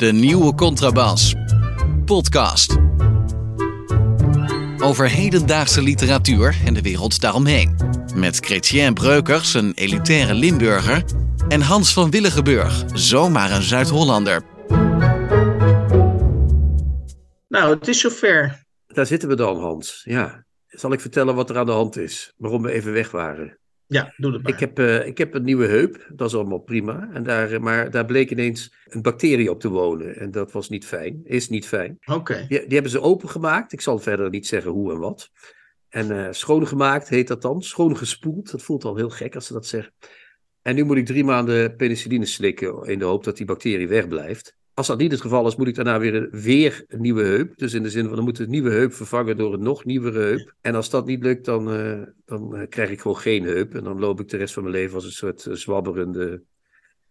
De nieuwe contrabas. Podcast. Over hedendaagse literatuur en de wereld daaromheen. Met Chrétien Breukers, een elitaire Limburger. En Hans van Willigenburg, zomaar een Zuid-Hollander. Nou, het is zover. Daar zitten we dan, Hans. Ja. Zal ik vertellen wat er aan de hand is? Waarom we even weg waren? Ja, doe dat maar. Ik heb, eh, ik heb een nieuwe heup, dat is allemaal prima. En daar, eh, maar daar bleek ineens een bacterie op te wonen. En dat was niet fijn, is niet fijn. Oké. Die, die hebben ze opengemaakt. Ik zal verder niet zeggen hoe en wat. En eh schoongemaakt heet dat dan. Schoongespoeld. Dat voelt al heel gek als ze dat zeggen. En nu moet ik drie maanden penicilline slikken in de hoop dat die bacterie wegblijft. Als dat niet het geval is, moet ik daarna weer, weer een nieuwe heup. Dus in de zin van, dan moet de nieuwe heup vervangen door een nog nieuwere heup. En als dat niet lukt, dan, eh, dan eh, krijg ik gewoon geen heup. En dan loop ik de rest van mijn leven als een soort eh, zwabberende...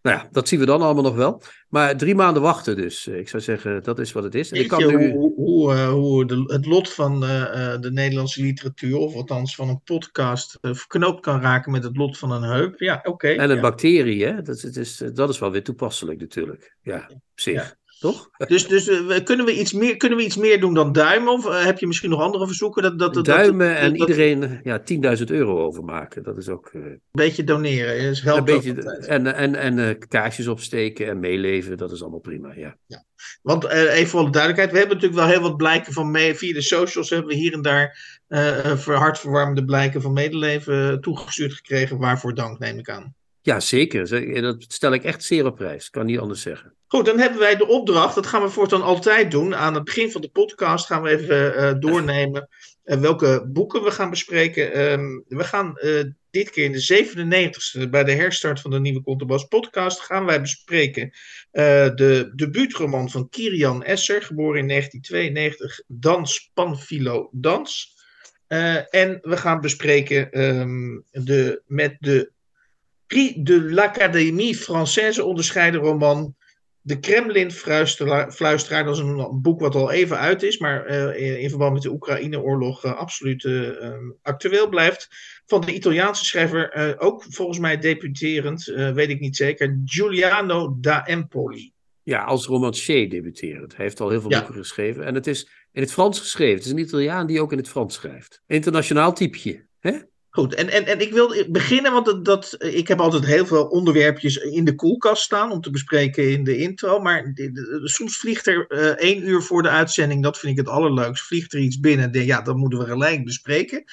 Nou ja, dat zien we dan allemaal nog wel. Maar drie maanden wachten dus. Ik zou zeggen, dat is wat het is. En ik kan nu... hoe, hoe, eh, hoe de, het lot van eh, eh, de Nederlandse literatuur, of althans van een podcast, verknoopt kan raken met het lot van een heup? Ja, oké. En een ja. bacterie, hè? Dat, is- het is, dat is wel weer toepasselijk natuurlijk. Ja, op zich. Ja. Toch? Dus, dus eh, kunnen, we iets meer, kunnen we iets meer doen dan duimen? Of eh, heb je misschien nog andere verzoeken? Dat, dat, dat, Duimen en iedereen ja, 10.000 euro overmaken. Dat is ook eh, Een beetje doneren, helpt beetje. En, en, en kaarsjes opsteken en meeleven, dat is allemaal prima. Ja. Want even voor de duidelijkheid, we hebben natuurlijk wel heel wat blijken van mee. Via de socials hebben we hier en daar ver- hartverwarmende blijken van medeleven toegestuurd gekregen. Waarvoor dank, neem ik aan. ja, zeker. Ze- Dat stel ik echt zeer op prijs. Kan niet anders zeggen. Goed, dan hebben wij de opdracht, dat gaan we voortaan altijd doen. Aan het begin van de podcast gaan we even eh, doornemen eh, welke boeken we gaan bespreken. Ehm, we gaan eh, dit keer in de 97e, bij de herstart van de Nieuwe Contrabas podcast, gaan wij bespreken de debuutroman van Kirian Esser, geboren in 1992, Dans Panfilo Dans. En we gaan bespreken ehm, de, met de Prix de l'Académie Française onderscheiden roman de Kremlin-fluisteraar, dat is een boek wat al even uit is, maar eh, in, verband met de Oekraïne-oorlog eh, absoluut eh, ehm, actueel blijft. Van de Italiaanse schrijver, ook volgens mij debuterend, weet ik niet zeker, Giuliano da Empoli. Ja, als romancier debuterend. Hij heeft al heel veel Ja. boeken geschreven. En het is in het Frans geschreven. Het is een Italiaan die ook in het Frans schrijft. Internationaal typeje. Hè? Goed, en, en, en ik wil beginnen, want dat, ik heb altijd heel veel onderwerpjes in de koelkast staan om te bespreken in de intro. Maar de- de- soms vliegt er eh, één uur voor de uitzending, dat vind ik het allerleukst, vliegt er iets binnen. en denk, Ja, dat moeten we gelijk bespreken.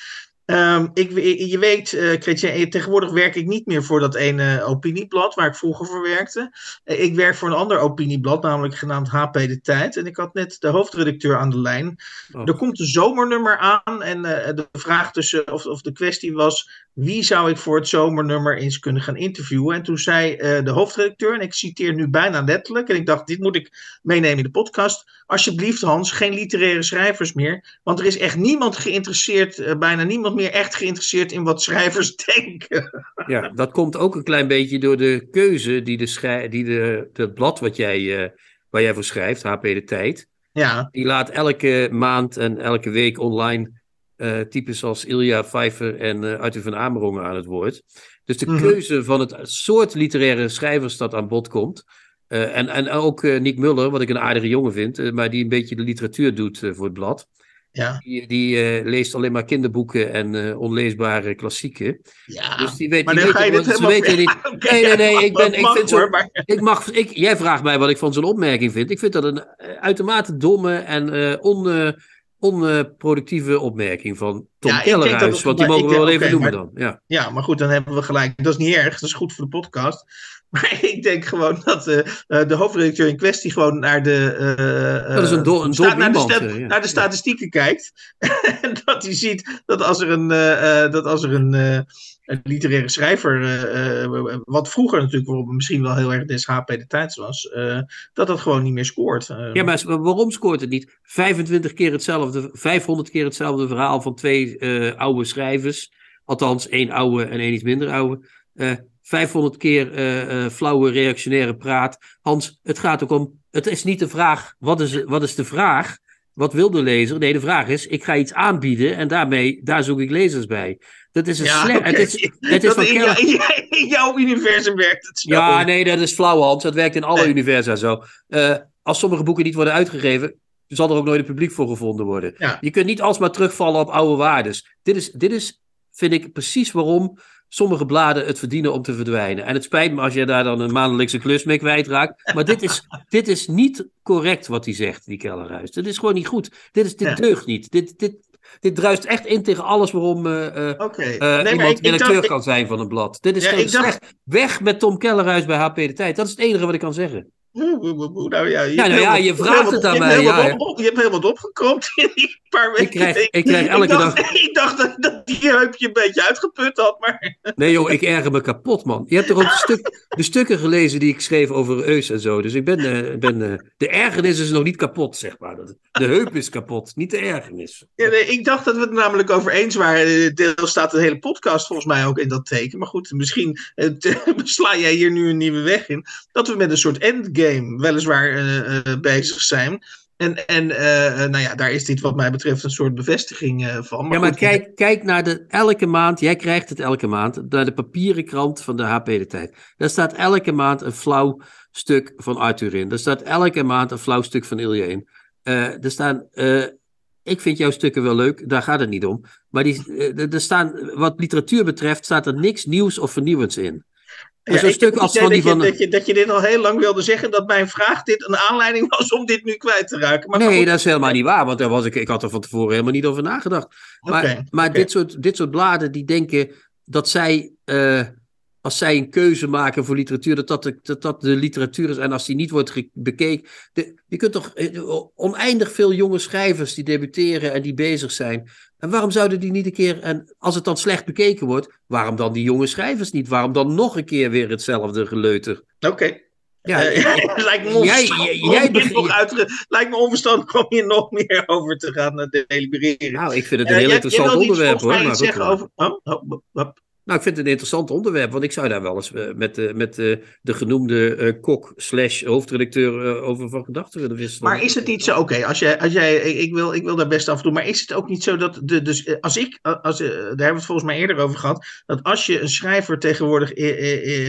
Ehm, ik, je weet, eh Chrétien, tegenwoordig werk ik niet meer voor dat ene opinieblad waar ik vroeger voor werkte. Eh, ik werk voor een ander opinieblad, namelijk genaamd HP De Tijd. En ik had net de hoofdredacteur aan de lijn. Oh. Er komt een zomernummer aan en eh, de vraag tussen, of, of de kwestie was, wie zou ik voor het zomernummer eens kunnen gaan interviewen? En toen zei eh, de hoofdredacteur, en ik citeer nu bijna letterlijk, en ik dacht, dit moet ik meenemen in de podcast. Alsjeblieft Hans, geen literaire schrijvers meer, want er is echt niemand geïnteresseerd, eh, bijna niemand meer echt geïnteresseerd in wat schrijvers denken. Ja, dat komt ook een klein beetje door de keuze die de, schrij- die de, de blad wat jij, eh, waar jij voor schrijft, HP De Tijd, Ja, die laat elke maand en elke week online eh types als Ilja Pfeiffer en eh Arthur van Amerongen aan het woord. Dus de Mhm. keuze van het soort literaire schrijvers dat aan bod komt. eh, en, en ook Nick Muller, wat ik een aardige jongen vind, maar die een beetje de literatuur doet voor het blad. ja, Die, die leest alleen maar kinderboeken en onleesbare klassieken. ja. Dus die weet, maar die dan weet ga je wel- dit ze helemaal... weten niet. Nee, nee, nee, ik ben- ik vind zo- maar- Ik mag, ik, jij vraagt mij wat ik van zo'n opmerking vind. Ik vind dat een uitermate domme en on, onproductieve opmerking van Tom Ja, Kellerhuis. Want die mogen we wel even oké, noemen dan. Ja. Ja, maar goed, dan hebben we gelijk. Dat is niet erg, dat is goed voor de podcast. Maar ik denk gewoon dat eh, eh, de hoofdredacteur in kwestie gewoon naar de, eh, Dat is een do- een sta- dom naar, de iemand, sta- ja. naar de statistieken kijkt. en dat hij ziet dat als er een, dat als er een, een literaire schrijver, eh, eh, wat vroeger natuurlijk misschien wel heel erg des HP de tijds was, eh, dat dat gewoon niet meer scoort. Ja, maar waarom scoort het niet? 25 keer hetzelfde, 500 keer hetzelfde verhaal van twee oude schrijvers. Althans, één oude en één iets minder oude. Eh 500 keer flauwe reactionaire praat. Hans, het gaat ook om. Het is niet de vraag. Wat is, wat is de vraag? Wat wil de lezer? Nee, de vraag is: ik ga iets aanbieden en daarmee, daar zoek ik lezers bij. Dat is een ja, slecht. Het is, het is van in, jou- jouw universum werkt het zo. Ja, nee, dat is flauw, Hans. Dat werkt in alle Nee. universa zo. Eh, als sommige boeken niet worden uitgegeven, zal er ook nooit een publiek voor gevonden worden. Ja. Je kunt niet alsmaar terugvallen op oude waardes. Dit is, dit is, vind ik, precies waarom sommige bladen het verdienen om te verdwijnen. En het spijt me als je daar dan een maandelijkse klus mee kwijtraakt. Maar dit is, dit is niet correct wat hij zegt, die Kellerhuis. Dit is gewoon niet goed. Dit, is, dit Ja. deugt niet. Dit, dit, dit druist echt in tegen alles waarom eh, eh, eh, nee, iemand redacteur kan zijn van een blad. Dit is Ja, ik dacht- slecht. Weg met Tom Kellerhuis bij HP De Tijd. Dat is het enige wat ik kan zeggen. Nou ja, je, Ja, nou ja, je vraagt het aan je hebt mij, ja, op- Je hebt heel wat opgekropt in die paar weken. krijg- ik krijg elke dacht, dag- Ik dacht dat, dat die heupje een beetje uitgeput had, maar... Nee joh, ik erger me kapot man. Je hebt toch ook de, stuk, de stukken gelezen die ik schreef over Eus en zo. Dus ik ben, eh, ben eh, de ergernis is nog niet kapot, zeg maar. De heup is kapot, niet de ergernis. Ja, nee, ik dacht dat we het namelijk over eens waren. Deel staat de hele podcast volgens mij ook in dat teken. Maar goed, misschien te- sla jij hier nu een nieuwe weg in. Dat we met een soort endgame weliswaar eh, eh, bezig zijn. En, en eh, nou ja, daar is dit wat mij betreft een soort bevestiging van. ja, maar goed, kijk, kijk naar de elke maand, jij krijgt het elke maand, naar de papieren krant van de HP De Tijd. Daar staat elke maand een flauw stuk van Arthur in. Daar staat elke maand een flauw stuk van Ilja in. Er staan, ik vind jouw stukken wel leuk, daar gaat het niet om. Maar die, er staan, wat literatuur betreft, staat er niks nieuws of vernieuwends in. En Ja, stuk als van die dat, van... je, dat, je, dat je dit al heel lang wilde zeggen. Dat mijn vraag dit een aanleiding was om dit nu kwijt te raken. Maar Nee, goed, dat is helemaal niet waar, want daar was ik, ik had er van tevoren helemaal niet over nagedacht. Maar, maar dit, soort, dit soort bladen die denken dat zij, eh, als zij een keuze maken voor literatuur, dat dat de, dat dat de literatuur is. En als die niet wordt bekeken. De, je kunt toch eh, oneindig veel jonge schrijvers die debuteren en die bezig zijn. En waarom zouden die niet een keer, en als het dan slecht bekeken wordt, waarom dan die jonge schrijvers niet? Waarom dan nog een keer weer hetzelfde geleuter? Oké. Ja, lijkt me onverstandig jij- om jij hier begint- nog uit te- lijkt me onverstandig om hier nog meer over te gaan eh, delibereren. nou, ik vind het een Eh, heel interessant onderwerp hoor. Maar zeggen over... Oh, oh, oh. Nou, ik vind het een interessant onderwerp, want ik zou daar wel eens met, eh, met eh, de genoemde eh, kok slash hoofdredacteur eh, over van gedachten willen wisselen. Maar is het niet zo, oké, als jij, als jij ik, wil, ik wil daar best af en toe, maar is het ook niet zo dat, de, dus als ik, als, daar hebben we het volgens mij eerder over gehad, dat als je een schrijver tegenwoordig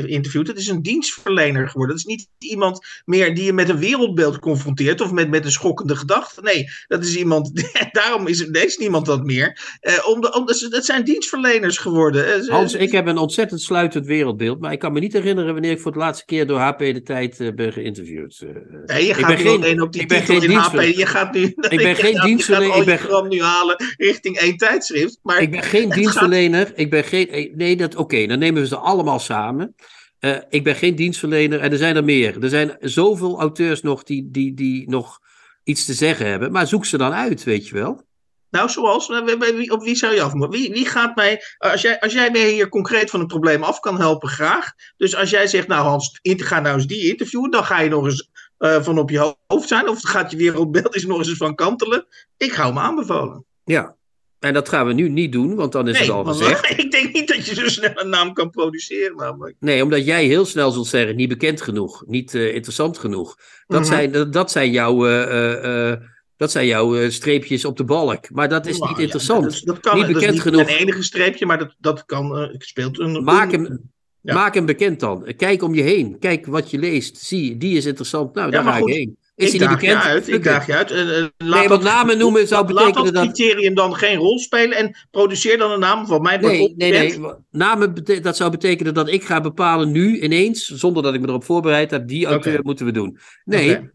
interviewt, dat is een dienstverlener geworden. Dat is niet iemand meer die je met een wereldbeeld confronteert of met, met een schokkende gedachte. Nee, dat is iemand, daarom is, er- is niemand dat meer. Eh, om de, om, dat, dat zijn dienstverleners geworden. Hans, ik heb een ontzettend sluitend wereldbeeld, maar ik kan me niet herinneren wanneer ik voor het laatste keer door HP de Tijd eh, ben geïnterviewd. eh. Nee, je ik gaat geen- op die ik ben geen in HP. Je gaat nu. ben geen dienstverlener, ik ben- gram nu halen richting één tijdschrift. Maar Ik ben geen dienstverlener. Ik ben geen. eh, Nee, dat oké. dan nemen we ze allemaal samen. Ik ben geen dienstverlener en er zijn er meer. Er zijn zoveel auteurs nog die, die, die nog iets te zeggen hebben. Maar zoek ze dan uit, weet je wel. Nou, zoals, eh, op wie zou je af moeten? Wie, wie gaat mij, als jij, als jij mij hier concreet van een probleem af kan helpen, graag. Dus als jij zegt, nou Hans, ga nou eens die interviewen, dan ga je nog eens eh, van op je hoofd zijn. Of gaat je wereldbeeld eens nog eens van kantelen. Ik hou me aanbevolen. Ja. En dat gaan we nu niet doen, want dan is Nee, het al gezegd. ik denk niet dat je zo snel een naam kan produceren. Namelijk. Nee, omdat jij heel snel zult zeggen: niet bekend genoeg, niet eh, interessant genoeg. Dat, Mhm. zijn, dat, dat zijn jouw. eh, eh, eh, dat zijn jouw eh, streepjes op de balk. Maar dat is niet ja, interessant. dat, dat kan, Niet dat is bekend niet genoeg. Een enige streepje, maar dat, dat kan, eh, speelt een. Maak hem, Ja. maak hem bekend dan. Kijk om je heen. Kijk wat je leest. Zie, die is interessant. Nou, daar ga ik heen. Is ik hij niet bekend? je uit. Ik daag je uit. En, eh, laat Nee, want dat- namen noemen zou Laat betekenen dat dat... criterium dan geen rol spelen en produceer dan een naam van mij. Nee, nee, nee. Namen, dat zou betekenen dat ik ga bepalen nu ineens, zonder dat ik me erop voorbereid heb, die auteur moeten we doen. Nee,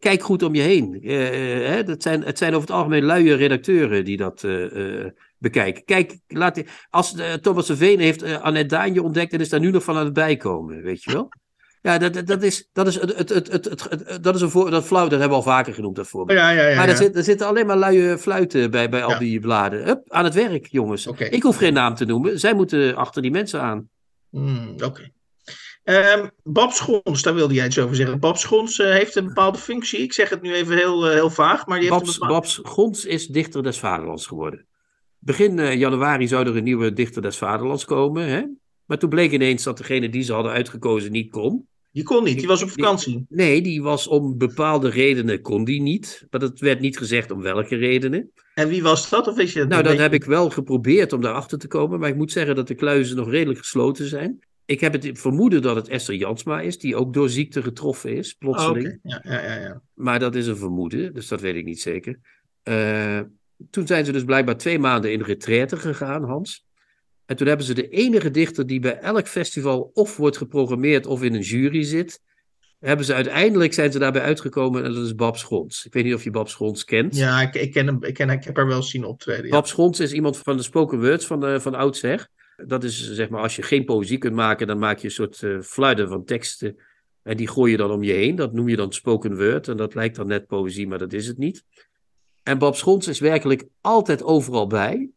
kijk goed om je heen. Eh, eh, hè, dat zijn, het zijn over het algemeen luie redacteuren die dat eh, bekijken. Kijk, laat die, als Thomas de Veen heeft Annette Daanje ontdekt en is daar nu nog van aan het bijkomen, weet je wel? Ja, dat, dat- is, dat, is, het, het, het, het, het- het- dat is een voor, dat flauw, dat hebben we al vaker genoemd, dat voorbeeld. Ja, ja, ja. Maar er, zit, er zitten alleen maar luie fluiten bij, bij al die bladen. Hup, aan het werk, jongens. Ik hoef geen naam te noemen. Zij moeten achter die mensen aan. Hmm, Oké. Bab Schons, daar wilde jij iets over zeggen. Bab Schons eh, heeft een bepaalde functie. Ik zeg het nu even heel, eh, heel vaag, maar die heeft Babs, een bepaalde... Babs Gons is dichter des vaderlands geworden. Begin eh, januari zou er een nieuwe dichter des vaderlands komen. Hè? Maar toen bleek ineens dat degene die ze hadden uitgekozen niet kon. Die kon niet, die was op Die- vakantie. Nee, die was om bepaalde redenen kon die niet. Maar het werd niet gezegd om welke redenen. En wie was dat? Of wist je dat Nou, Weet heb ik wel geprobeerd om daarachter te komen. Maar ik moet zeggen dat de kluizen nog redelijk gesloten zijn. Ik heb het vermoeden dat het Esther Jansma is, die ook door ziekte getroffen is, plotseling. Oh, ja, ja, ja, ja. Maar dat is een vermoeden, dus dat weet ik niet zeker. Uh, toen zijn ze dus blijkbaar twee maanden in retraite gegaan, Hans. En toen hebben ze de enige dichter die bij elk festival of wordt geprogrammeerd of in een jury zit, hebben ze uiteindelijk zijn ze daarbij uitgekomen en dat is Bab Schons. Ik weet niet of je Bab Schons kent. Ja, ik, ik ken hem, ik, ken, ik heb haar wel zien optreden. Ja. Bab Schons is iemand van de spoken words van, uh, van oudsher. Dat is zeg maar, als je geen poëzie kunt maken, dan maak je een soort uh, fluiden van teksten. En die gooi je dan om je heen. Dat noem je dan spoken word. En dat lijkt dan net poëzie, maar dat is het niet. En Bob Schons is werkelijk altijd overal bij.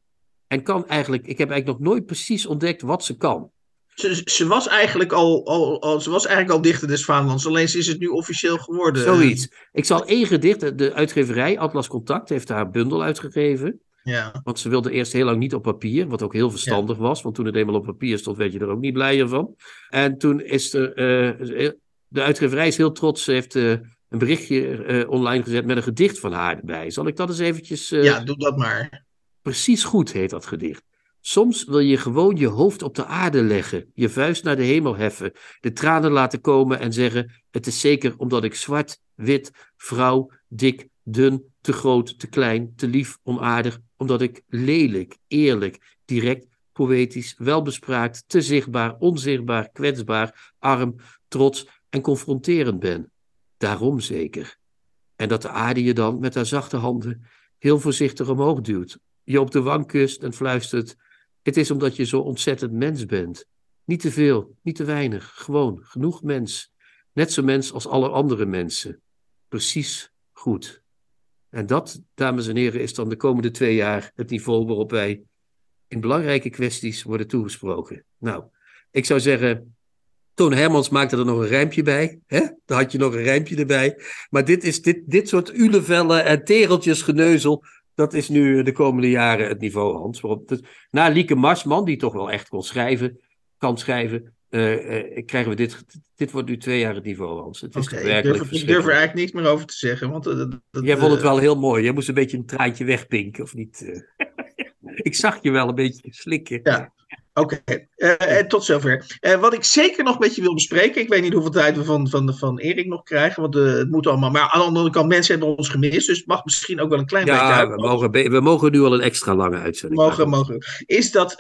En kan eigenlijk, ik heb eigenlijk nog nooit precies ontdekt wat ze kan. Ze, ze, was eigenlijk al, al, al, ze was eigenlijk al dichter des Vaderlands, alleen is het nu officieel geworden. Zoiets. Ik zal één gedicht, de uitgeverij Atlas Contact heeft haar bundel uitgegeven. Ja. Want ze wilde eerst heel lang niet op papier, wat ook heel verstandig was, want toen het eenmaal op papier stond, werd je er ook niet blijer van. En toen is er, uh, de uitgeverij is heel trots, ze heeft uh, een berichtje uh, online gezet met een gedicht van haar erbij. Zal ik dat eens eventjes... ja, doe dat maar. Precies goed heet dat gedicht. Soms wil je gewoon je hoofd op de aarde leggen, je vuist naar de hemel heffen, de tranen laten komen en zeggen: Het is zeker omdat ik zwart, wit, vrouw, dik, dun, te groot, te klein, te lief, onaardig, omdat ik lelijk, eerlijk, direct, poëtisch, welbespraakt, te zichtbaar, onzichtbaar, kwetsbaar, arm, trots en confronterend ben. Daarom zeker. En dat de aarde je dan met haar zachte handen heel voorzichtig omhoog duwt, je op de wang kust en fluistert: Het is omdat je zo ontzettend mens bent. Niet te veel, niet te weinig, gewoon genoeg mens. Net zo mens als alle andere mensen. Precies goed. En dat, dames en heren, is dan de komende twee jaar het niveau waarop wij in belangrijke kwesties worden toegesproken. Nou, ik zou zeggen, Toon Hermans maakte er nog een rijmpje bij. Hè? Daar had je nog een rijmpje erbij. Maar dit, is, dit, dit soort ulevellen en tegeltjes geneuzel, dat is nu de komende jaren het niveau, Hans. Waarop na Lieke Marsman, die toch wel echt kon schrijven, kan schrijven, uh, uh, krijgen we dit. Dit wordt nu twee jaar het niveau, Hans. Het is okay, ik, durf, ik durf er eigenlijk niks meer over te zeggen. Want, uh, dat, Jij vond het wel heel mooi. Jij moest een beetje een traantje wegpinken, of niet? ik zag je wel een beetje slikken. Ja. Oké, okay. uh, tot zover. Uh, wat ik zeker nog met je wil bespreken, ik weet niet hoeveel tijd we van, van, van Erik nog krijgen, want uh, het moet allemaal. Maar aan de andere kant, mensen hebben ons gemist, dus het mag misschien ook wel een klein ja, beetje uit. We mogen, we mogen nu al een extra lange uitzending mogen, mogen. Is dat,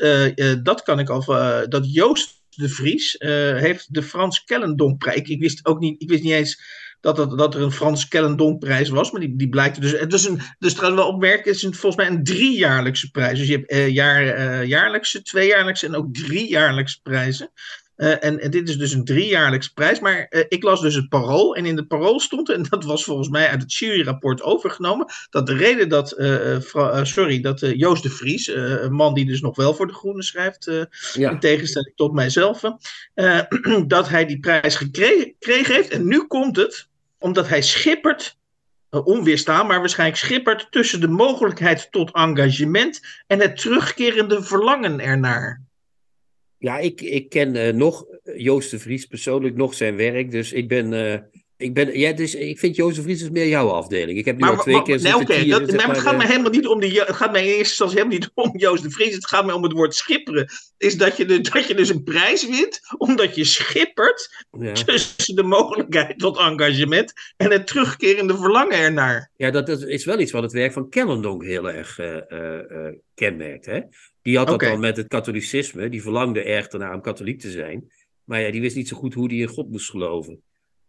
dat kan ik al, dat Joost de Vries heeft de Frans Kellendonkprijs. Ik, wist ook niet, ik wist niet eens dat, dat, dat er een Frans Kellendonk-prijs was. Maar die, die blijkt dus. Het is een, dus trouwens wel opmerken, het is een, volgens mij een driejaarlijkse prijs. Dus je hebt uh, jaar, uh, jaarlijkse, tweejaarlijkse en ook driejaarlijkse prijzen. Uh, en, en, dit is dus een driejaarlijkse prijs. Maar uh, ik las dus het parool. En in het parool stond, en dat was volgens mij uit het juryrapport overgenomen. Dat de reden dat, uh, sorry, dat Joost de Vries, een man die dus nog wel voor de Groenen schrijft, ja. in tegenstelling tot mijzelf, dat hij die prijs gekregen heeft. En nu komt het, omdat hij schippert onweerstaanbaar waarschijnlijk schippert tussen de mogelijkheid tot engagement en het terugkerende verlangen ernaar. Ja, ik, ik ken uh, nog Joost de Vries persoonlijk, nog zijn werk. Dus ik ben. Ik, ben ja, dus ik vind Joost de Vries is meer jouw afdeling. Ik heb nu maar, al twee maar, keer nee, okay, dat, maar, Het gaat mij helemaal niet om die. Het gaat mij in eerste instantie helemaal niet om Joost de Vries. Het gaat mij om het woord schipperen. Is dat je, de, dat je dus een prijs wint, omdat je schippert ja. tussen de mogelijkheid tot engagement en het terugkerende verlangen ernaar. Ja, dat, dat is wel iets wat het werk van Kellendonk heel erg uh, uh, kenmerkt. Hè? Die had dat al met het katholicisme. Die verlangde erg daarna om katholiek te zijn. Maar ja, die wist niet zo goed hoe die in God moest geloven.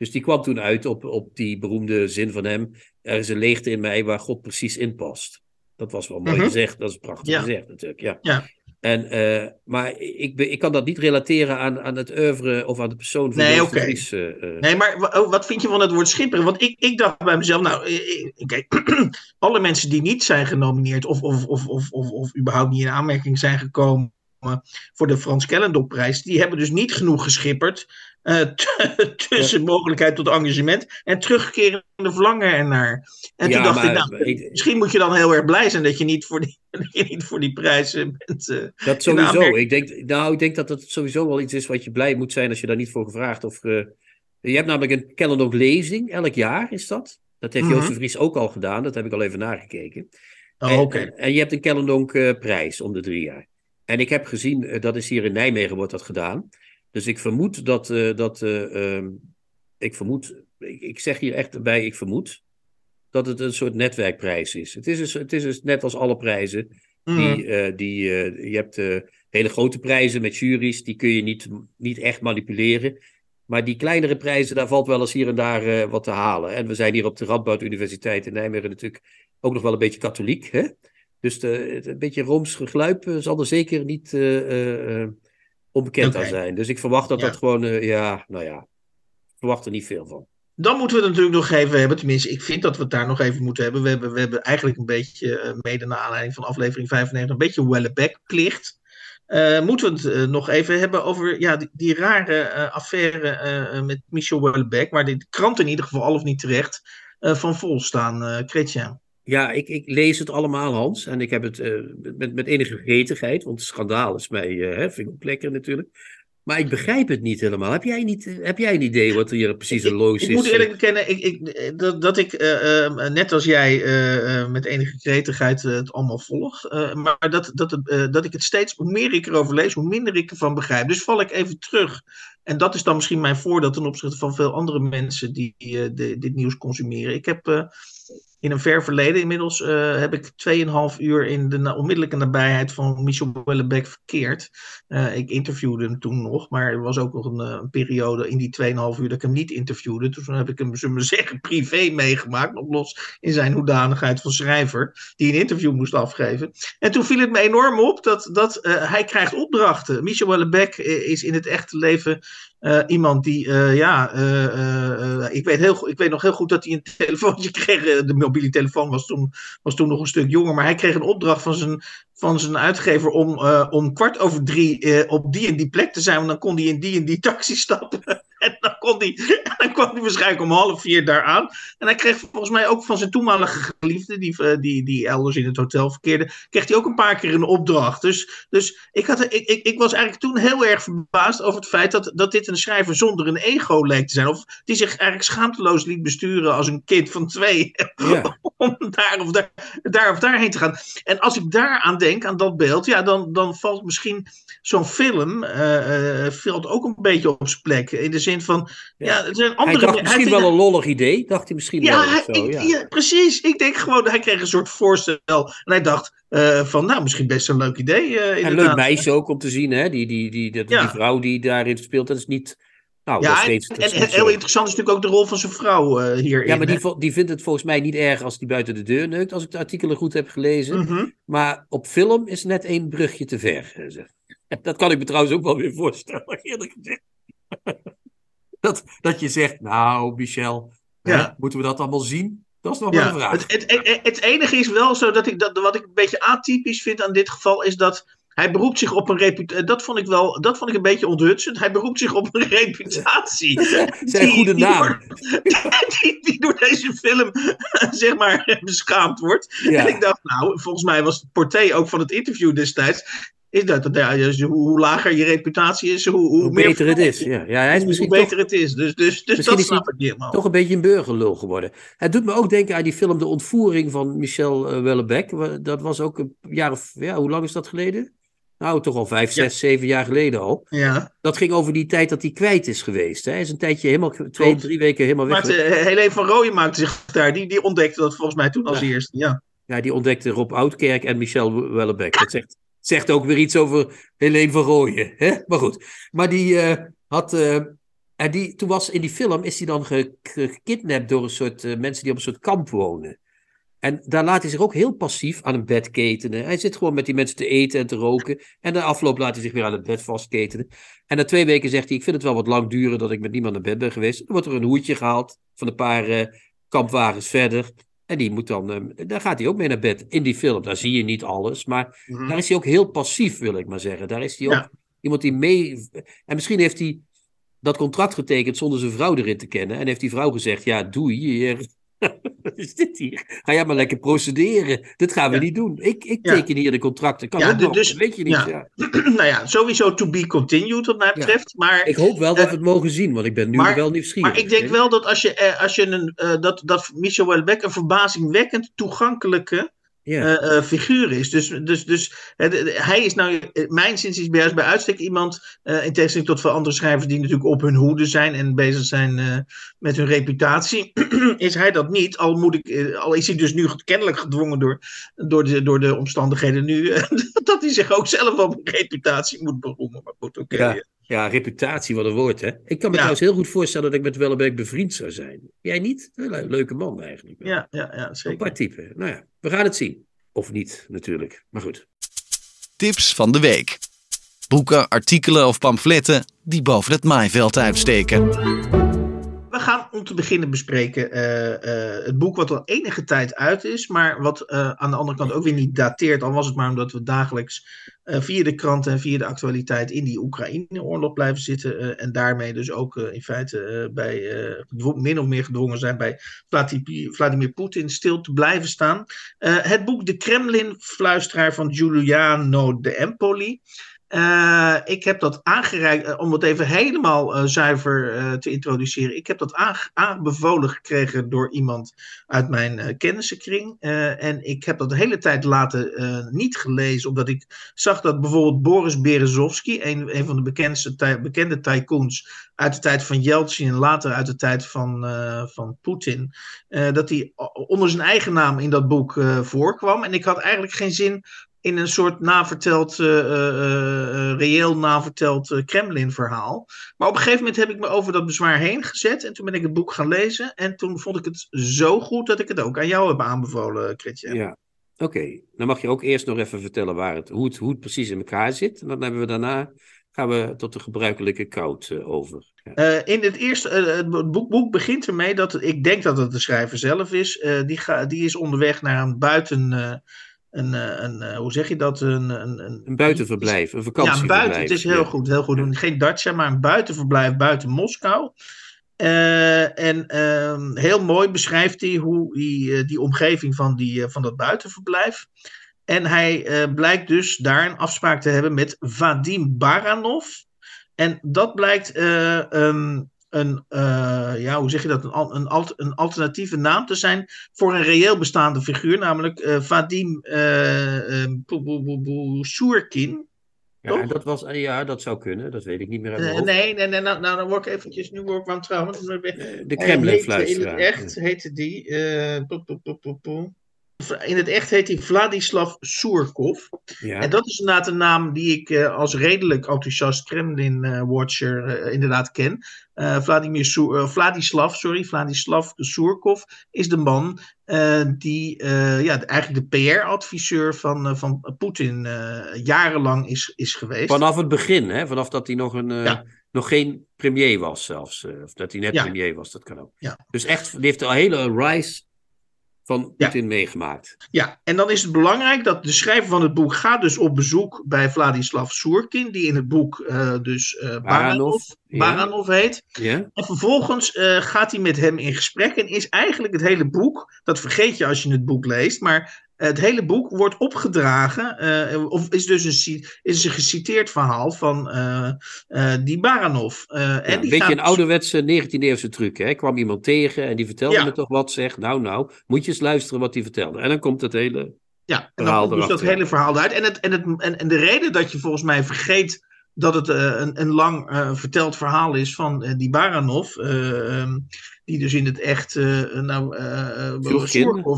Dus die kwam toen uit op, op die beroemde zin van hem. Er is een leegte in mij waar God precies in past. Dat was wel mooi Mhm. gezegd. Dat is prachtig Ja. gezegd natuurlijk. Ja. Ja. En, eh, maar ik, ik kan dat niet relateren aan, aan het oeuvre of aan de persoon van Nee, de. Vries, eh, eh. Nee, maar oh, wat vind je van het woord schipperen? Want ik, ik dacht bij mezelf, nou, alle mensen die niet zijn genomineerd of, of, of, of, of, of überhaupt niet in aanmerking zijn gekomen voor de Frans Kellendonk-prijs, die hebben dus niet genoeg geschipperd eh, tussen mogelijkheid tot engagement en terugkerende verlangen ernaar. En Ja, toen dacht maar ik, nou, ik- misschien moet je dan heel erg blij zijn dat je niet voor die, dat niet voor die prijs eh, bent. eh. Dat sowieso. Ik denk, nou, ik denk dat het sowieso wel iets is wat je blij moet zijn als je daar niet voor gevraagd of. eh, je hebt namelijk een Kellendonk lezing, elk jaar is dat. Dat heeft Joost Mhm. de Vries ook al gedaan, dat heb ik al even nagekeken. Oh, en, en, je hebt een Kellendonk prijs om de drie jaar. En ik heb gezien, dat is hier in Nijmegen wordt dat gedaan. Dus ik vermoed dat. eh, dat eh, ehm, ik vermoed. Ik, ik zeg hier echt bij, ik vermoed. Dat het een soort netwerkprijs is. Het is, dus, het is dus net als alle prijzen. Die, eh, die, je hebt hele grote prijzen met juries, die kun je niet, niet echt manipuleren. Maar die kleinere prijzen, daar valt wel eens hier en daar wat te halen. En we zijn hier op de Radboud Universiteit in Nijmegen natuurlijk ook nog wel een beetje katholiek. Hè? Dus de, een beetje rooms gegluip zal er zeker niet onbekend Oké. aan zijn. Dus ik verwacht dat Ja. dat gewoon, eh, ja, nou ja, ik verwacht er niet veel van. Dan moeten we het natuurlijk nog even hebben. Tenminste, ik vind dat we het daar nog even moeten hebben. We hebben, we hebben eigenlijk een beetje, eh, mede naar aanleiding van aflevering 95, een beetje Welleback-plicht. Eh, moeten we het nog even hebben over ja, die, die rare affaire met Michel Welleback, waar de krant in ieder geval al of niet terecht van vol staan, Chrétien. Ja, ik, ik lees het allemaal, Hans. En ik heb het eh, met, met enige gretigheid, want het schandaal is mij, eh, hè, vind ik ook lekker natuurlijk. Maar ik begrijp het niet helemaal. Heb jij, niet, eh, heb jij een idee wat hier precies een loos Ik is? moet eerlijk bekennen, ik, ik, dat, dat ik eh, eh, net als jij met enige gretigheid het allemaal volg. maar dat, dat, dat ik het steeds, hoe meer ik erover lees, hoe minder ik ervan begrijp. Dus val ik even terug. En dat is dan misschien mijn voordeel ten opzichte van veel andere mensen die de- dit nieuws consumeren. Ik heb in een ver verleden inmiddels eh, heb ik 2,5 uur in de onmiddellijke nabijheid van Michel Wellebeck verkeerd. Eh, ik interviewde hem toen nog, maar er was ook nog een, eh, periode in die 2,5 uur dat ik hem niet interviewde. Toen heb ik hem, zullen we zeggen, privé meegemaakt, nog los in zijn hoedanigheid van schrijver, die een interview moest afgeven. En toen viel het me enorm op dat, dat eh, hij krijgt opdrachten. Michel Wellebeck is in het echte leven eh, iemand die, eh, ja, eh, ik, weet heel, ik weet nog heel goed dat hij een telefoontje kreeg. de mobiele telefoon was toen, was toen nog een stuk jonger, maar hij kreeg een opdracht van zijn, van zijn uitgever om, eh, om kwart over drie eh, op die en die plek te zijn, want dan kon hij in die en die taxi stappen. en dan, kon hij, dan kwam hij waarschijnlijk om half vier daar aan. En hij kreeg volgens mij ook van zijn toenmalige geliefde, die, eh, die, die elders in het hotel verkeerde, kreeg hij ook een paar keer een opdracht. Dus, dus ik, had, ik, ik, ik was eigenlijk toen heel erg verbaasd over het feit dat, dat dit een schrijver zonder een ego leek te zijn. Of die zich eigenlijk schaamteloos liet besturen als een kind van twee. Ja. om daar of daar, daar of daarheen te gaan. En als ik daaraan denk, aan dat beeld, ja, dan, dan valt misschien zo'n film eh, eh, valt ook een beetje op zijn plek. In de zin van, ja, Ja. er zijn Hij andere... dacht misschien wel een lollig idee. Dacht hij misschien ja, wel. hij- zo, ik- ja. ja, precies. Ik denk gewoon, hij kreeg een soort voorstel. En hij dacht eh, van, nou, misschien best een leuk idee. eh En leuk meisje ook om te zien, hè? Die, die, die, die, die Ja. vrouw die daarin speelt, dat is niet. Nou, Ja, steeds. en, en heel interessant is natuurlijk ook de rol van zijn vrouw eh, hierin. Ja, maar die, die vindt het volgens mij niet erg als die buiten de deur neukt, als ik de artikelen goed heb gelezen. Mhm. Maar op film is net één brugje te ver. eh. Dat kan ik me trouwens ook wel weer voorstellen, eerlijk gezegd. Dat, dat je zegt, nou, Michel, Ja. hè, moeten we dat allemaal zien? Dat is nog Ja, een vraag. het, het, het, het enige is wel zo dat ik dat, wat ik een beetje atypisch vind aan dit geval, is dat hij beroept zich op een reputatie. Dat vond ik wel, dat vond ik een beetje onthutsend. Hij beroept zich op een reputatie. Zijn goede die naam. Door, die, die door deze film, zeg maar, beschaamd wordt. Ja. En ik dacht, nou, volgens mij was het porté ook van het interview destijds. Is dat, dat ja, dus hoe, hoe lager je reputatie is, hoe, hoe, Hoe meer beter het is. Ja, ja hij is hoe misschien beter toch, het is. Dus, dus, dus dat snap ik niet helemaal. toch een beetje een burgerlul geworden. Het doet me ook denken aan die film De Ontvoering van Michel eh. Wa- Dat was ook een jaar of, ja, hoe lang is dat geleden? Nou, toch al vijf, Ja. zes, zeven jaar geleden al. Ja. Dat ging over die tijd dat hij kwijt is geweest. Hè? Hij is een tijdje helemaal, twee, Klopt. drie weken helemaal weg. Maar Helene van Rooyen maakte zich daar. Die, die ontdekte dat volgens mij toen als Ja. eerste. Ja. Ja, die ontdekte Rob Oudkerk en Michel Wellebeck. Dat zegt, zegt ook weer iets over Helene van Rooyen. Hè? Maar goed. Maar die eh, had... eh, en die, toen was in die film is hij dan ge- ge- gekidnapt door een soort eh, mensen die op een soort kamp wonen. En daar laat hij zich ook heel passief aan een bed ketenen. Hij zit gewoon met die mensen te eten en te roken. En na afloop laat hij zich weer aan het bed vastketenen. En na twee weken zegt hij: Ik vind het wel wat lang duren dat ik met niemand naar bed ben geweest. Dan wordt er een hoedje gehaald van een paar eh, kampwagens verder. En die moet dan, eh, daar gaat hij ook mee naar bed in die film. Daar zie je niet alles, maar Mhm. daar is hij ook heel passief, wil ik maar zeggen. Daar is hij ook iemand die mee. En misschien heeft hij dat contract getekend zonder zijn vrouw erin te kennen. En heeft die vrouw gezegd: Ja, doei. hier. Wat is dit hier? Ga jij maar lekker procederen. Dit gaan we Ja. niet doen. Ik, ik Ja. teken hier de contracten. Kan Ja, ook du- nog, dus- weet je niet. ja. Nou ja, sowieso to be continued wat mij betreft. Maar, Ik hoop wel dat Eh, we het mogen zien, want ik ben nu maar- wel nieuwsgierig. maar ik denk wel dat als je, eh, als je een, eh, dat, dat Michel Welbeck een verbazingwekkend toegankelijke Eh, eh, figuur is. Dus, dus, dus hij is nou, eh, mijn zin is juist bij uitstek iemand, in tegenstelling tot veel andere schrijvers die natuurlijk op hun hoede zijn en bezig zijn met hun reputatie, is hij dat niet. Al, moet ik, al is hij dus nu kennelijk gedwongen door, door, de, door de omstandigheden nu, dat hij zich ook zelf op een reputatie moet beroemen. Maar goed, oké. Ja. Ja, reputatie, wat een woord, hè? Ik kan me Ja. trouwens heel goed voorstellen dat ik met Wellebeek bevriend zou zijn. Jij niet? Een le- leuke man eigenlijk. Ja, ja, ja, Een zeker. paar typen. Nou ja, we gaan het zien. Of niet, natuurlijk. Maar goed. Tips van de week. Boeken, artikelen of pamfletten die boven het maaiveld uitsteken. We gaan om te beginnen bespreken eh, eh, het boek wat al enige tijd uit is, maar wat eh, aan de andere kant ook weer niet dateert, al was het maar omdat we dagelijks via de kranten en via de actualiteit in die Oekraïne-oorlog blijven zitten en daarmee dus ook in feite bij, min of meer gedwongen zijn bij Vladimir, Poetin stil te blijven staan. Het boek De Kremlin-fluisteraar van Giuliano de Empoli. Eh, ik heb dat aangereikt, eh, om het even helemaal eh, zuiver te introduceren. Ik heb dat aanbevolen gekregen door iemand uit mijn kennissenkring. En ik heb dat de hele tijd laten niet gelezen, omdat ik zag dat bijvoorbeeld Boris Berezovsky, een, een van de bekendste, bekende tycoons uit de tijd van Yeltsin en later uit de tijd van, van Poetin, dat hij onder zijn eigen naam in dat boek voorkwam. En ik had eigenlijk geen zin in een soort naverteld, eh, eh, eh, reëel naverteld Kremlin-verhaal. Maar op een gegeven moment heb ik me over dat bezwaar heen gezet. En toen ben ik het boek gaan lezen. En toen vond ik het zo goed dat ik het ook aan jou heb aanbevolen, Kretje. Ja. Oké, dan mag je ook eerst nog even vertellen waar het, hoe, het, hoe het precies in elkaar zit. En dan hebben we daarna, gaan we tot de gebruikelijke koud over. In het eerste, het boek, boek begint ermee dat ik denk dat het de schrijver zelf is. Die, ga, die is onderweg naar een buiten, een, eh, een, eh, hoe zeg je dat? Een, een, een, Een buitenverblijf, een Ja, vakantieverblijf. een buiten. Het is heel Ja. goed, heel goed. Geen dacha, maar een buitenverblijf buiten Moskou. Eh, en ehm, heel mooi beschrijft hij hoe die, eh, die omgeving van, die, van dat buitenverblijf. En hij blijkt dus daar een afspraak te hebben met Vadim Baranov. En dat blijkt eh, ehm, een, eh, ja, hoe zeg je dat, een, een, alt- een alternatieve naam te zijn voor een reëel bestaande figuur, namelijk eh, Vadim eh eh, Soerkin. Ja, en dat was, ja, dat zou kunnen, dat weet ik niet meer uit mijn hoofd. nee, nee, nee, nou, nou dan word ik eventjes, nu word ik aan het trouwen. De heette In Kremlin-fluisteraar. het echt heette die, in het echt heet hij Vladislav Surkov. Ja. En dat is inderdaad een naam die ik als redelijk enthousiast Kremlin-watcher inderdaad ken. Eh, Vladimir Soer- eh, Vladislav, sorry, Vladislav Surkov is de man eh, die ja, de- eigenlijk de PR-adviseur van, van Poetin jarenlang is, is geweest. Vanaf het begin, hè? vanaf dat hij nog, een, Ja. nog geen premier was zelfs. of dat hij net Ja. premier was, dat kan ook. Ja. Dus echt, die heeft een hele rise van Ja. Poetin meegemaakt. Ja, en dan is het belangrijk dat de schrijver van het boek gaat dus op bezoek bij Vladislav Soerkin, die in het boek eh, dus eh, Baranov, ja. Baranov heet. Ja? En vervolgens eh, gaat hij met hem in gesprek en is eigenlijk het hele boek, dat vergeet je als je het boek leest, maar het hele boek wordt opgedragen, eh, of is dus een, is een geciteerd verhaal van eh, eh, die Baranov. Ja, en een die beetje gaat een ouderwetse 19e-eeuwse truc. Hè? kwam iemand tegen en die vertelde Ja. me toch wat. Zeg, nou, nou, moet je eens luisteren wat hij vertelde. En dan komt het hele. Ja, en dan komt dus dat hele verhaal eruit. En, het, en, het, en, en de reden dat je volgens mij vergeet dat het een, een lang verteld verhaal is van die Baranov, eh, ehm, die dus in het echt nou,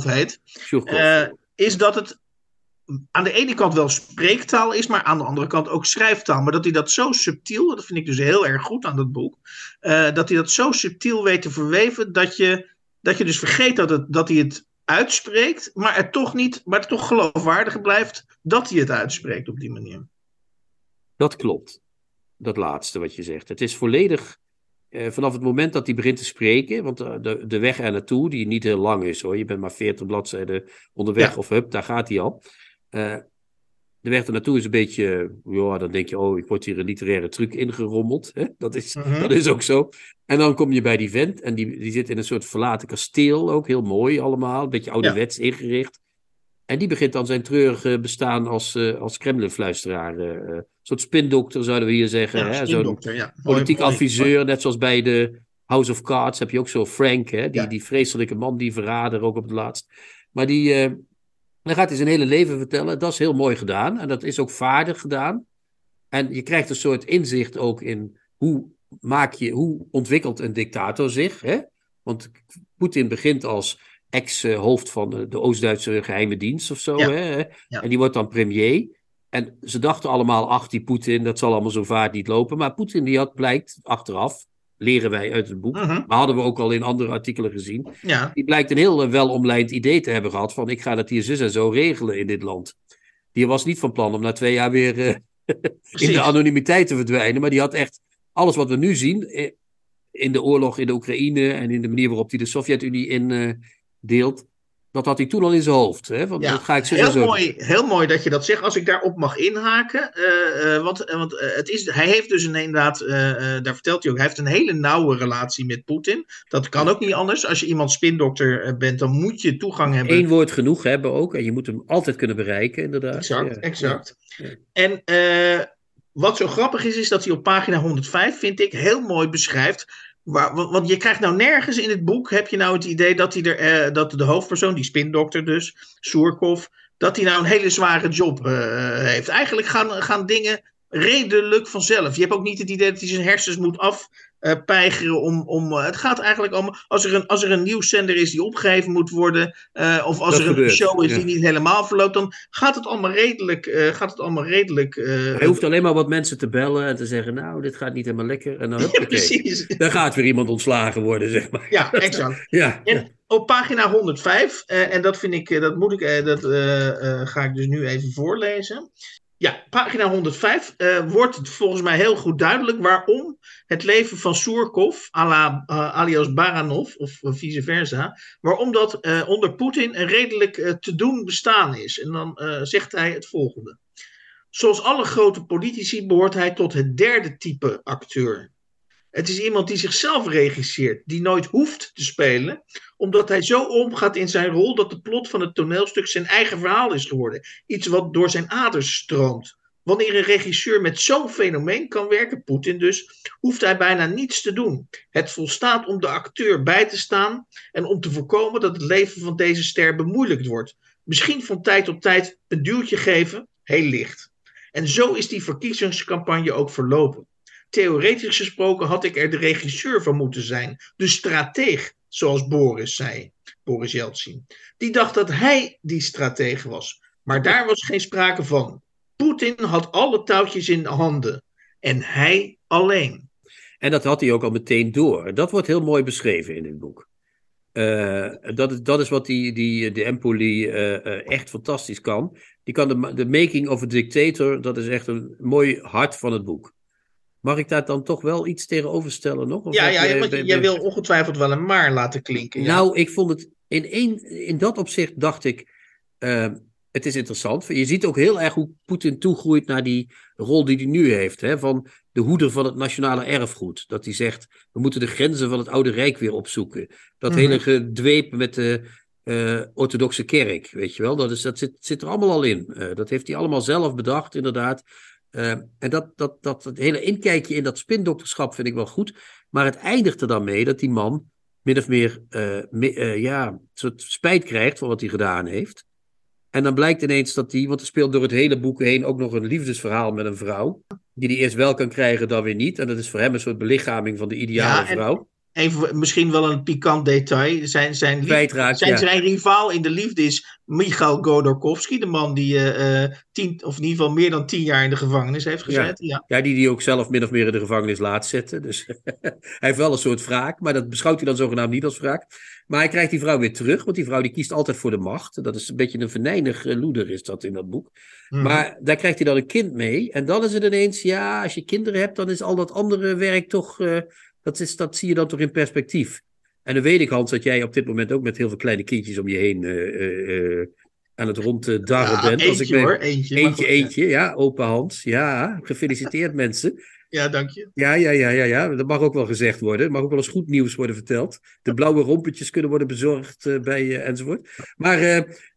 heet, is dat het aan de ene kant wel spreektaal is, maar aan de andere kant ook schrijftaal. Maar dat hij dat zo subtiel, dat vind ik dus heel erg goed aan dat boek, uh, dat hij dat zo subtiel weet te verweven, dat je, dat je dus vergeet dat, het, dat hij het uitspreekt, maar het toch niet, maar het toch geloofwaardig blijft dat hij het uitspreekt op die manier. Dat klopt. Dat laatste wat je zegt. Het is volledig uh, vanaf het moment dat hij begint te spreken, want uh, de, de weg er naartoe, die niet heel lang is hoor, je bent maar 40 bladzijden onderweg ja. of hup, daar gaat hij al. Uh, de weg er naartoe is een beetje, ja, dan denk je, oh, ik word hier een literaire truc ingerommeld. Hè? Dat, is, Mhm. dat is ook zo. En dan kom je bij die vent en die, die zit in een soort verlaten kasteel, ook heel mooi allemaal, een beetje ouderwets ja. ingericht. En die begint dan zijn treurige bestaan als, uh, als Kremlin-fluisteraar. Uh, een soort spindokter zouden we hier zeggen. Ja, hè? Zo'n ja. politiek mooi, adviseur, mooi. net zoals bij de House of Cards heb je ook zo Frank, hè? Die, ja. die vreselijke man, die verrader ook op het laatst. Maar die, uh, dan gaat hij zijn hele leven vertellen. Dat is heel mooi gedaan. En dat is ook vaardig gedaan. En je krijgt een soort inzicht ook in hoe, maak je, hoe ontwikkelt een dictator zich. Hè? Want Poetin begint als ex-hoofd van de, de Oost-Duitse geheime dienst of zo. Ja. Hè? Ja. En die wordt dan premier. En ze dachten allemaal, ach, die Poetin, dat zal allemaal zo vaart niet lopen. Maar Poetin, die had, blijkt achteraf, leren wij uit het boek, Mhm. maar hadden we ook al in andere artikelen gezien, Ja, die blijkt een heel eh, welomlijnd idee te hebben gehad van, ik ga dat hier zus en zo regelen in dit land. Die was niet van plan om na twee jaar weer eh, in de anonimiteit te verdwijnen, maar die had echt alles wat we nu zien eh, in de oorlog in de Oekraïne en in de manier waarop hij de Sovjet-Unie in deelt, dat had hij toen al in zijn hoofd. Hè? Ja, dat ga ik Heel zo doen. mooi, heel mooi dat je dat zegt. Als ik daarop mag inhaken. eh, eh, want eh, want het is, hij heeft dus een, inderdaad, daar vertelt hij ook, hij heeft een hele nauwe relatie met Poetin. Dat kan ook niet anders. Als je iemand spindokter bent, dan moet je toegang hebben. Eén woord genoeg hebben ook. En je moet hem altijd kunnen bereiken, inderdaad. Exact, Ja. exact. Ja. En wat zo grappig is, is dat hij op pagina 105, vind ik, heel mooi beschrijft. Want, je krijgt nou nergens in het boek, heb je nou het idee dat, hij er, eh, dat de hoofdpersoon, die spindokter dus, Soerkov, dat hij nou een hele zware job eh, heeft. Eigenlijk gaan, gaan dingen redelijk vanzelf. Je hebt ook niet het idee dat hij zijn hersens moet afpeigeren om. om eh, het gaat eigenlijk om. Als er, een, als er een nieuwszender is die opgegeven moet worden. eh, of als Dat er een show is ja. die niet helemaal verloopt. dan gaat het allemaal redelijk. gaat het allemaal redelijk Hij hoeft alleen maar wat mensen te bellen en te zeggen, nou, dit gaat niet helemaal lekker. En dan, ja, precies. dan gaat weer iemand ontslagen worden, zeg maar. Ja, exact. Ja, En op pagina 105, eh, en dat vind ik, dat moet ik, dat ga ik dus nu even voorlezen. Ja, pagina 105 eh, wordt volgens mij heel goed duidelijk waarom het leven van Surkov, eh, alias Baranov, of eh, vice versa, waarom dat onder Poetin een redelijk te doen bestaan is. En dan zegt hij het volgende. Zoals alle grote politici behoort hij tot het derde type acteur. Het is iemand die zichzelf regisseert, die nooit hoeft te spelen, omdat hij zo omgaat in zijn rol dat de plot van het toneelstuk zijn eigen verhaal is geworden. Iets wat door zijn aders stroomt. Wanneer een regisseur met zo'n fenomeen kan werken, Poetin dus, hoeft hij bijna niets te doen. Het volstaat om de acteur bij te staan en om te voorkomen dat het leven van deze ster bemoeilijkt wordt. Misschien van tijd tot tijd een duwtje geven, heel licht. En zo is die verkiezingscampagne ook verlopen. Theoretisch gesproken had ik er de regisseur van moeten zijn, de strateeg, zoals Boris zei, Boris Yeltsin. Die dacht dat hij die strateeg was, maar daar was geen sprake van. Poetin had alle touwtjes in de handen en hij alleen. en dat had hij ook al meteen door. Dat wordt heel mooi beschreven in het boek. Eh, dat, dat is wat die, die, de Empoli eh, eh, echt fantastisch kan. Die kan de, de making of a dictator, dat is echt een mooi hart van het boek. Mag ik daar dan toch wel iets tegenover stellen nog? Of Ja, ja, je- want jij wil ongetwijfeld wel een maar laten klinken. Ja. Nou, ik vond het in, één, in dat opzicht dacht ik, eh, het is interessant. Je ziet ook heel erg hoe Poetin toegroeit naar die rol die hij nu heeft. Hè, van de hoeder van het nationale erfgoed. Dat hij zegt, we moeten de grenzen van het oude rijk weer opzoeken. Dat Mhm. hele gedweep met de eh, orthodoxe kerk, weet je wel. Dat, is, dat zit, zit er allemaal al in. Eh, dat heeft hij allemaal zelf bedacht, inderdaad. Eh, en dat, dat, dat, dat hele inkijkje in dat spindokterschap vind ik wel goed. Maar het eindigt er dan mee dat die man min of meer eh, eh, ja, een soort spijt krijgt van wat hij gedaan heeft. En dan blijkt ineens dat hij, want er speelt door het hele boek heen ook nog een liefdesverhaal met een vrouw. Die hij eerst wel kan krijgen, dan weer niet. En dat is voor hem een soort belichaming van de ideale Ja, en- vrouw. Even misschien wel een pikant detail. Zijn, zijn, lief- zijn, ja. zijn rivaal in de liefde is Michail Godorkovsky, de man die eh, tien, of in ieder geval meer dan tien jaar in de gevangenis heeft gezeten. Ja. Ja, die die ook zelf min of meer in de gevangenis laat zetten. Dus hij heeft wel een soort wraak, maar dat beschouwt hij dan zogenaamd niet als wraak. Maar hij krijgt die vrouw weer terug, want die vrouw die kiest altijd voor de macht. Dat is een beetje een venijnig eh, loeder is dat in dat boek. Mhm. Maar daar krijgt hij dan een kind mee. En dan is het ineens, ja, als je kinderen hebt, dan is al dat andere werk toch, dat, is, dat zie je dan toch in perspectief. En dan weet ik, Hans, dat jij op dit moment ook met heel veel kleine kindjes om je heen eh, eh, eh, aan het ronddarren Ja, bent. eentje Als ik ben- hoor, eentje. Eentje, goed, eentje, ja, open Hans. Ja, gefeliciteerd mensen. Ja, dank je. Ja, ja, ja, ja, ja, dat mag ook wel gezegd worden. Er mag ook wel eens goed nieuws worden verteld. De blauwe rompetjes kunnen worden bezorgd eh, bij enzovoort. Maar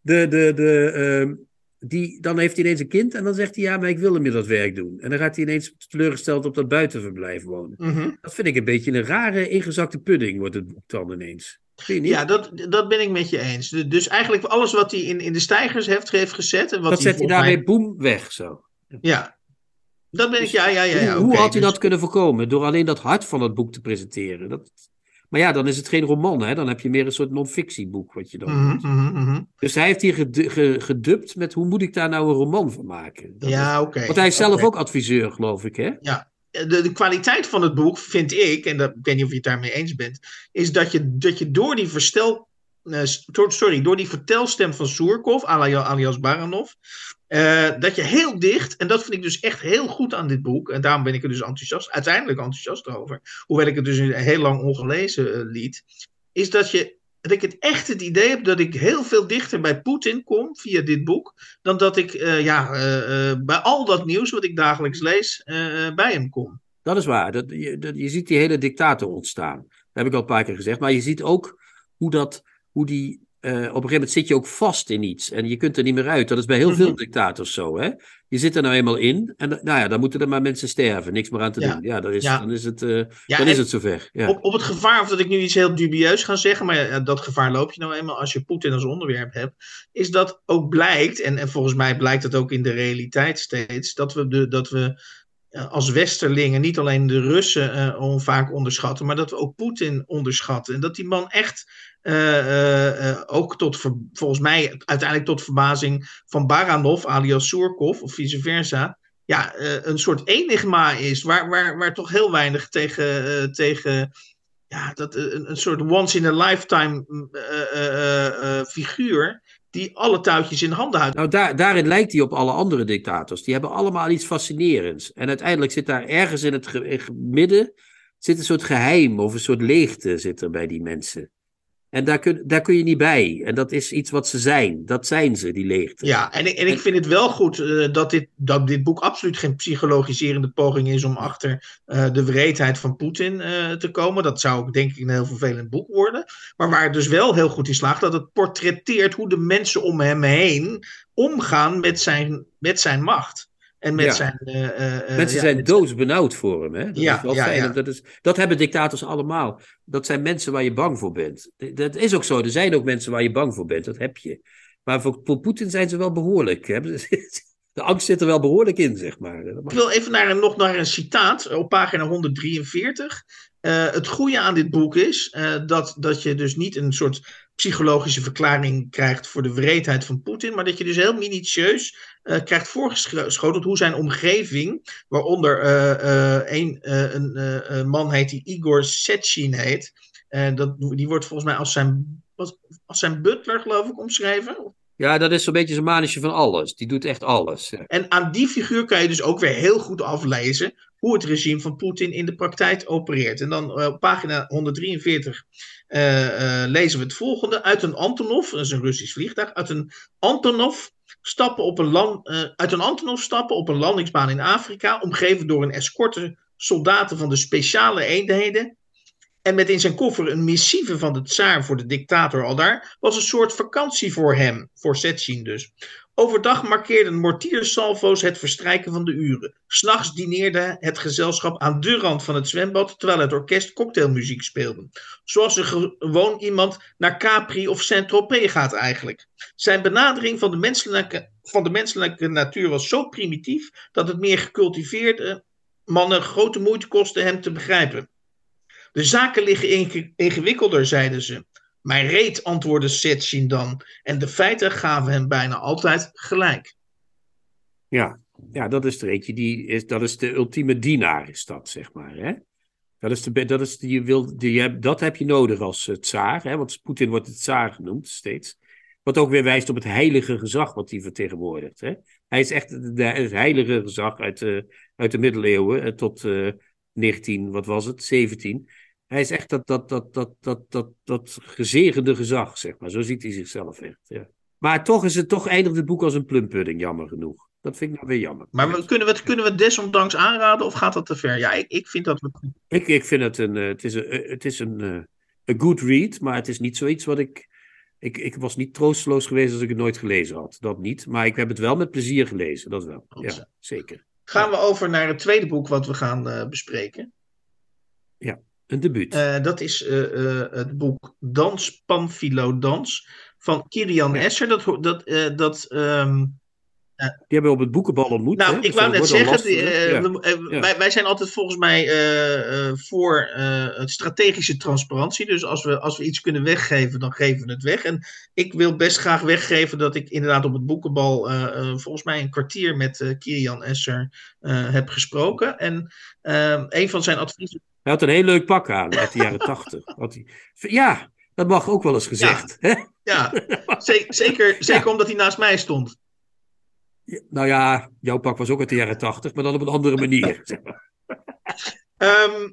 de, de, de, ehm, die, dan heeft hij ineens een kind en dan zegt hij ja, maar ik wil hem meer dat werk doen. En dan gaat hij ineens teleurgesteld op dat buitenverblijf wonen. Mhm. Dat vind ik een beetje een rare ingezakte pudding, wordt het boek dan ineens. Ja, dat, dat ben ik met je eens. Dus eigenlijk alles wat hij in, in de stijgers heeft, heeft gezet. En wat dat hij zet hij daarmee boem weg zo. Ja, dat ben ik, ja, ja, ja. ja hoe, hoe had hij dus... dat kunnen voorkomen? Door alleen dat hart van het boek te presenteren. Dat... Maar ja, dan is het geen roman, hè? Dan heb je meer een soort non-fictieboek wat je dan mm -hmm, mm -hmm. Dus hij heeft hier ged ge gedubt met hoe moet ik daar nou een roman van maken? Dat ja, oké. Okay. Want hij is zelf okay. ook adviseur, geloof ik, hè? Ja. De, de, kwaliteit van het boek, vind ik, en dat, ik weet niet of je het daarmee eens bent, is dat je, dat je door die verstel uh, sorry, door die vertelstem van Surkov, alias Baranov, uh, dat je heel dicht, en dat vind ik dus echt heel goed aan dit boek, en daarom ben ik er dus enthousiast, uiteindelijk enthousiast over, hoewel ik het dus heel lang ongelezen uh, liet, is dat je dat ik het echt het idee heb dat ik heel veel dichter bij Poetin kom via dit boek, dan dat ik uh, ja, bij al dat nieuws wat ik dagelijks lees bij hem kom. Dat is waar. Dat, je, dat, je ziet die hele dictator ontstaan. Dat heb ik al een paar keer gezegd. Maar je ziet ook hoe dat hoe die. Uh, op een gegeven moment zit je ook vast in iets en je kunt er niet meer uit. Dat is bij heel veel dictators zo. Hè? Je zit er nou eenmaal in en nou ja, dan moeten er maar mensen sterven. Niks meer aan te Ja. doen. Ja, dan is, Ja. dan is, het, uh, Ja, dan is het zover. Ja. Op, op het gevaar, of dat ik nu iets heel dubieus ga zeggen, maar ja, dat gevaar loop je nou eenmaal als je Poetin als onderwerp hebt, is dat ook blijkt, en, en volgens mij blijkt het ook in de realiteit steeds, dat we, de, dat we eh, als Westerlingen niet alleen de Russen eh, vaak onderschatten, maar dat we ook Poetin onderschatten. En dat die man echt eh, eh, eh, ook tot, volgens mij uiteindelijk tot verbazing van Baranov, alias Surkov, of vice versa, ja, eh, een soort enigma is, waar, waar, waar toch heel weinig tegen, eh, tegen ja, dat, eh, een, een soort once in a lifetime mm, eh, eh, eh, eh, figuur, die alle touwtjes in handen houdt. Nou, daar, daarin lijkt hij op alle andere dictators. Die hebben allemaal iets fascinerends. En uiteindelijk zit daar ergens in het in het midden zit een soort geheim of een soort leegte zit er bij die mensen. En daar kun, daar kun je niet bij. En dat is iets wat ze zijn. Dat zijn ze, die leegte. Ja, en ik, en ik vind het wel goed eh, dat, dit, dat dit boek absoluut geen psychologiserende poging is om achter eh, de wreedheid van Poetin eh, te komen. Dat zou ook denk ik een heel vervelend boek worden. Maar waar het dus wel heel goed in slaagt, dat het portretteert hoe de mensen om hem heen omgaan met zijn, met zijn macht. En met Ja. zijn. eh, eh, eh, Mensen ja, zijn met- doodsbenauwd voor hem. Hè? Dat, Ja, is wel fijn. Dat, is, dat hebben dictators allemaal. Dat zijn mensen waar je bang voor bent. Dat is ook zo. Er zijn ook mensen waar je bang voor bent. Dat heb je. Maar voor, voor Poetin zijn ze wel behoorlijk. Hè? De angst zit er wel behoorlijk in, zeg maar. Ik wil even naar een, nog naar een citaat op pagina 143. Eh, het goede aan dit boek is eh, dat, dat je dus niet een soort psychologische verklaring krijgt voor de wreedheid van Poetin, maar dat je dus heel minutieus eh, krijgt voorgeschoteld hoe zijn omgeving, waaronder een, man heet die Igor Sechin heet, dat, die wordt volgens mij als zijn, als zijn butler geloof ik omschreven. Ja, dat is zo'n beetje zijn manetje van alles. Die doet echt alles. Ja. En aan die figuur kan je dus ook weer heel goed aflezen hoe het regime van Poetin in de praktijk opereert. En dan eh, op pagina 143 eh, eh, lezen we het volgende. Uit een Antonov, dat is een Russisch vliegtuig, uit een Antonov stappen op een, land, uit een Antonov stappen op een landingsbaan in Afrika, omgeven door een escorte soldaten van de speciale eenheden. En met in zijn koffer een missieve van de tsaar voor de dictator al daar, was een soort vakantie voor hem, voor Setsin dus. Overdag markeerden mortiersalvo's het verstrijken van de uren. S'nachts dineerde het gezelschap aan de rand van het zwembad, terwijl het orkest cocktailmuziek speelde. Zoals er gewoon iemand naar Capri of Saint-Tropez gaat eigenlijk. Zijn benadering van de, menselijke, van de menselijke natuur was zo primitief dat het meer gecultiveerde mannen grote moeite kostte hem te begrijpen. De zaken liggen inge- ingewikkelder, zeiden ze. Mijn reet, antwoordde Setsin dan, en de feiten gaven hem bijna altijd gelijk. Ja, ja dat is er eentje. Die is, dat is de ultieme dienaar, is dat, zeg maar. Hè? Dat, is de, dat, is je wil, die, dat heb je nodig als eh, tsaar. Hè? Want Poetin wordt het tsaar genoemd, steeds. Wat ook weer wijst op het heilige gezag wat hij vertegenwoordigt. Hè? Hij is echt de, de- het heilige gezag uit de, uit de middeleeuwen eh, tot eh 19, wat was het, 17. Hij is echt dat, dat, dat, dat, dat, dat, dat gezegende gezag, zeg maar. Zo ziet hij zichzelf echt, ja. Maar toch is het toch eindigt het boek als een plumpudding, jammer genoeg. Dat vind ik nou weer jammer. Maar we, kunnen, we het, kunnen we desondanks aanraden of gaat dat te ver? Ja, ik, ik vind dat we. Ik, ik vind het een, eh, het is een, eh, het is een, eh, een good read, maar het is niet zoiets wat ik, ik, ik was niet troosteloos geweest als ik het nooit gelezen had. Dat niet, maar ik heb het wel met plezier gelezen, dat wel. Goed. Ja, zeker. Gaan we over naar het tweede boek wat we gaan bespreken. Een debuut. Uh, dat is uh, het boek Dans Pamphilo Dans van Kirian ja. Esser. Dat, dat, dat um, die hebben we op het boekenbal ontmoet. Nou, hè? ik Dus wou net zeggen, Ja. wij, wij zijn altijd volgens mij eh, eh, voor eh, het strategische transparantie. Dus als we, als we iets kunnen weggeven, dan geven we het weg. En ik wil best graag weggeven dat ik inderdaad op het boekenbal eh, eh, volgens mij een kwartier met eh Kirian Esser eh, heb gesproken. En eh, een van zijn adviezen. Hij had een heel leuk pak aan uit de jaren tachtig. Ja, dat mag ook wel eens gezegd. hè? Ja, ze- zeker, zeker omdat hij naast mij stond. Nou ja, jouw pak was ook uit de jaren tachtig, maar dan op een andere manier. zeg maar. Ehm,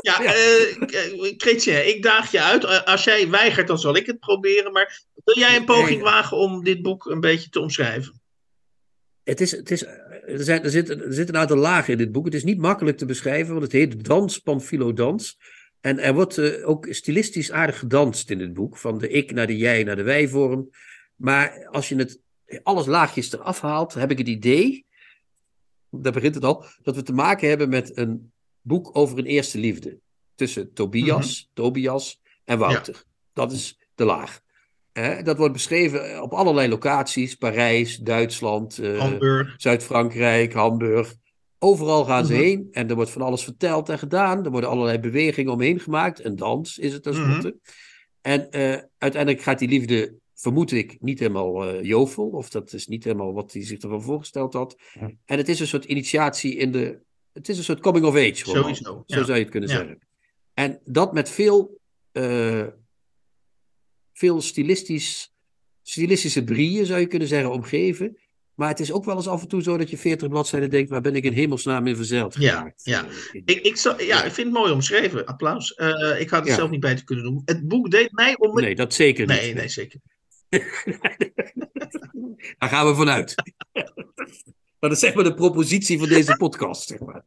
ja, Ja. eh, Chrétien, ik daag je uit. Eh, Als jij weigert, dan zal ik het proberen. Maar wil jij een poging wagen om dit boek een beetje te omschrijven? Het is, het is, er, zijn, er, zit, er zit een aantal lagen in dit boek. Het is niet makkelijk te beschrijven, want het heet Dans, Pamphilo Dans. En er wordt eh, ook stilistisch aardig gedanst in dit boek. Van de ik naar de jij naar de wij vorm. Maar als je het alles laagjes eraf haalt, heb ik het idee, daar begint het al, dat we te maken hebben met een boek over een eerste liefde. Tussen Tobias, Tobias en Wouter. Dat is de laag. Hè, dat wordt beschreven op allerlei locaties. Parijs, Duitsland, eh. Zuid-Frankrijk, Hamburg. Overal gaan ze Mhm. heen en er wordt van alles verteld en gedaan. Er worden allerlei bewegingen omheen gemaakt. Een dans is het tenslotte. En eh, uiteindelijk gaat die liefde, vermoed ik, niet helemaal eh, jovel. Of dat is niet helemaal wat hij zich ervan voorgesteld had. En het is een soort initiatie in de... Het is een soort coming of age. Sowieso, Zo ja. zou je het kunnen Ja. zeggen. En dat met veel, eh, veel stilistisch, stilistische brieën, zou je kunnen zeggen, omgeven. Maar het is ook wel eens af en toe zo dat je 40 bladzijden denkt, waar ben ik in hemelsnaam in verzeild Ja, ja. Ik, ik, ja, ik vind het mooi omschreven. Applaus. Eh, ik had het Ja. zelf niet bij te kunnen doen. Het boek deed mij om. Nee, dat zeker niet. nee, nee, zeker. Daar gaan we vanuit. maar dat is zeg maar de propositie van deze podcast. Zeg maar.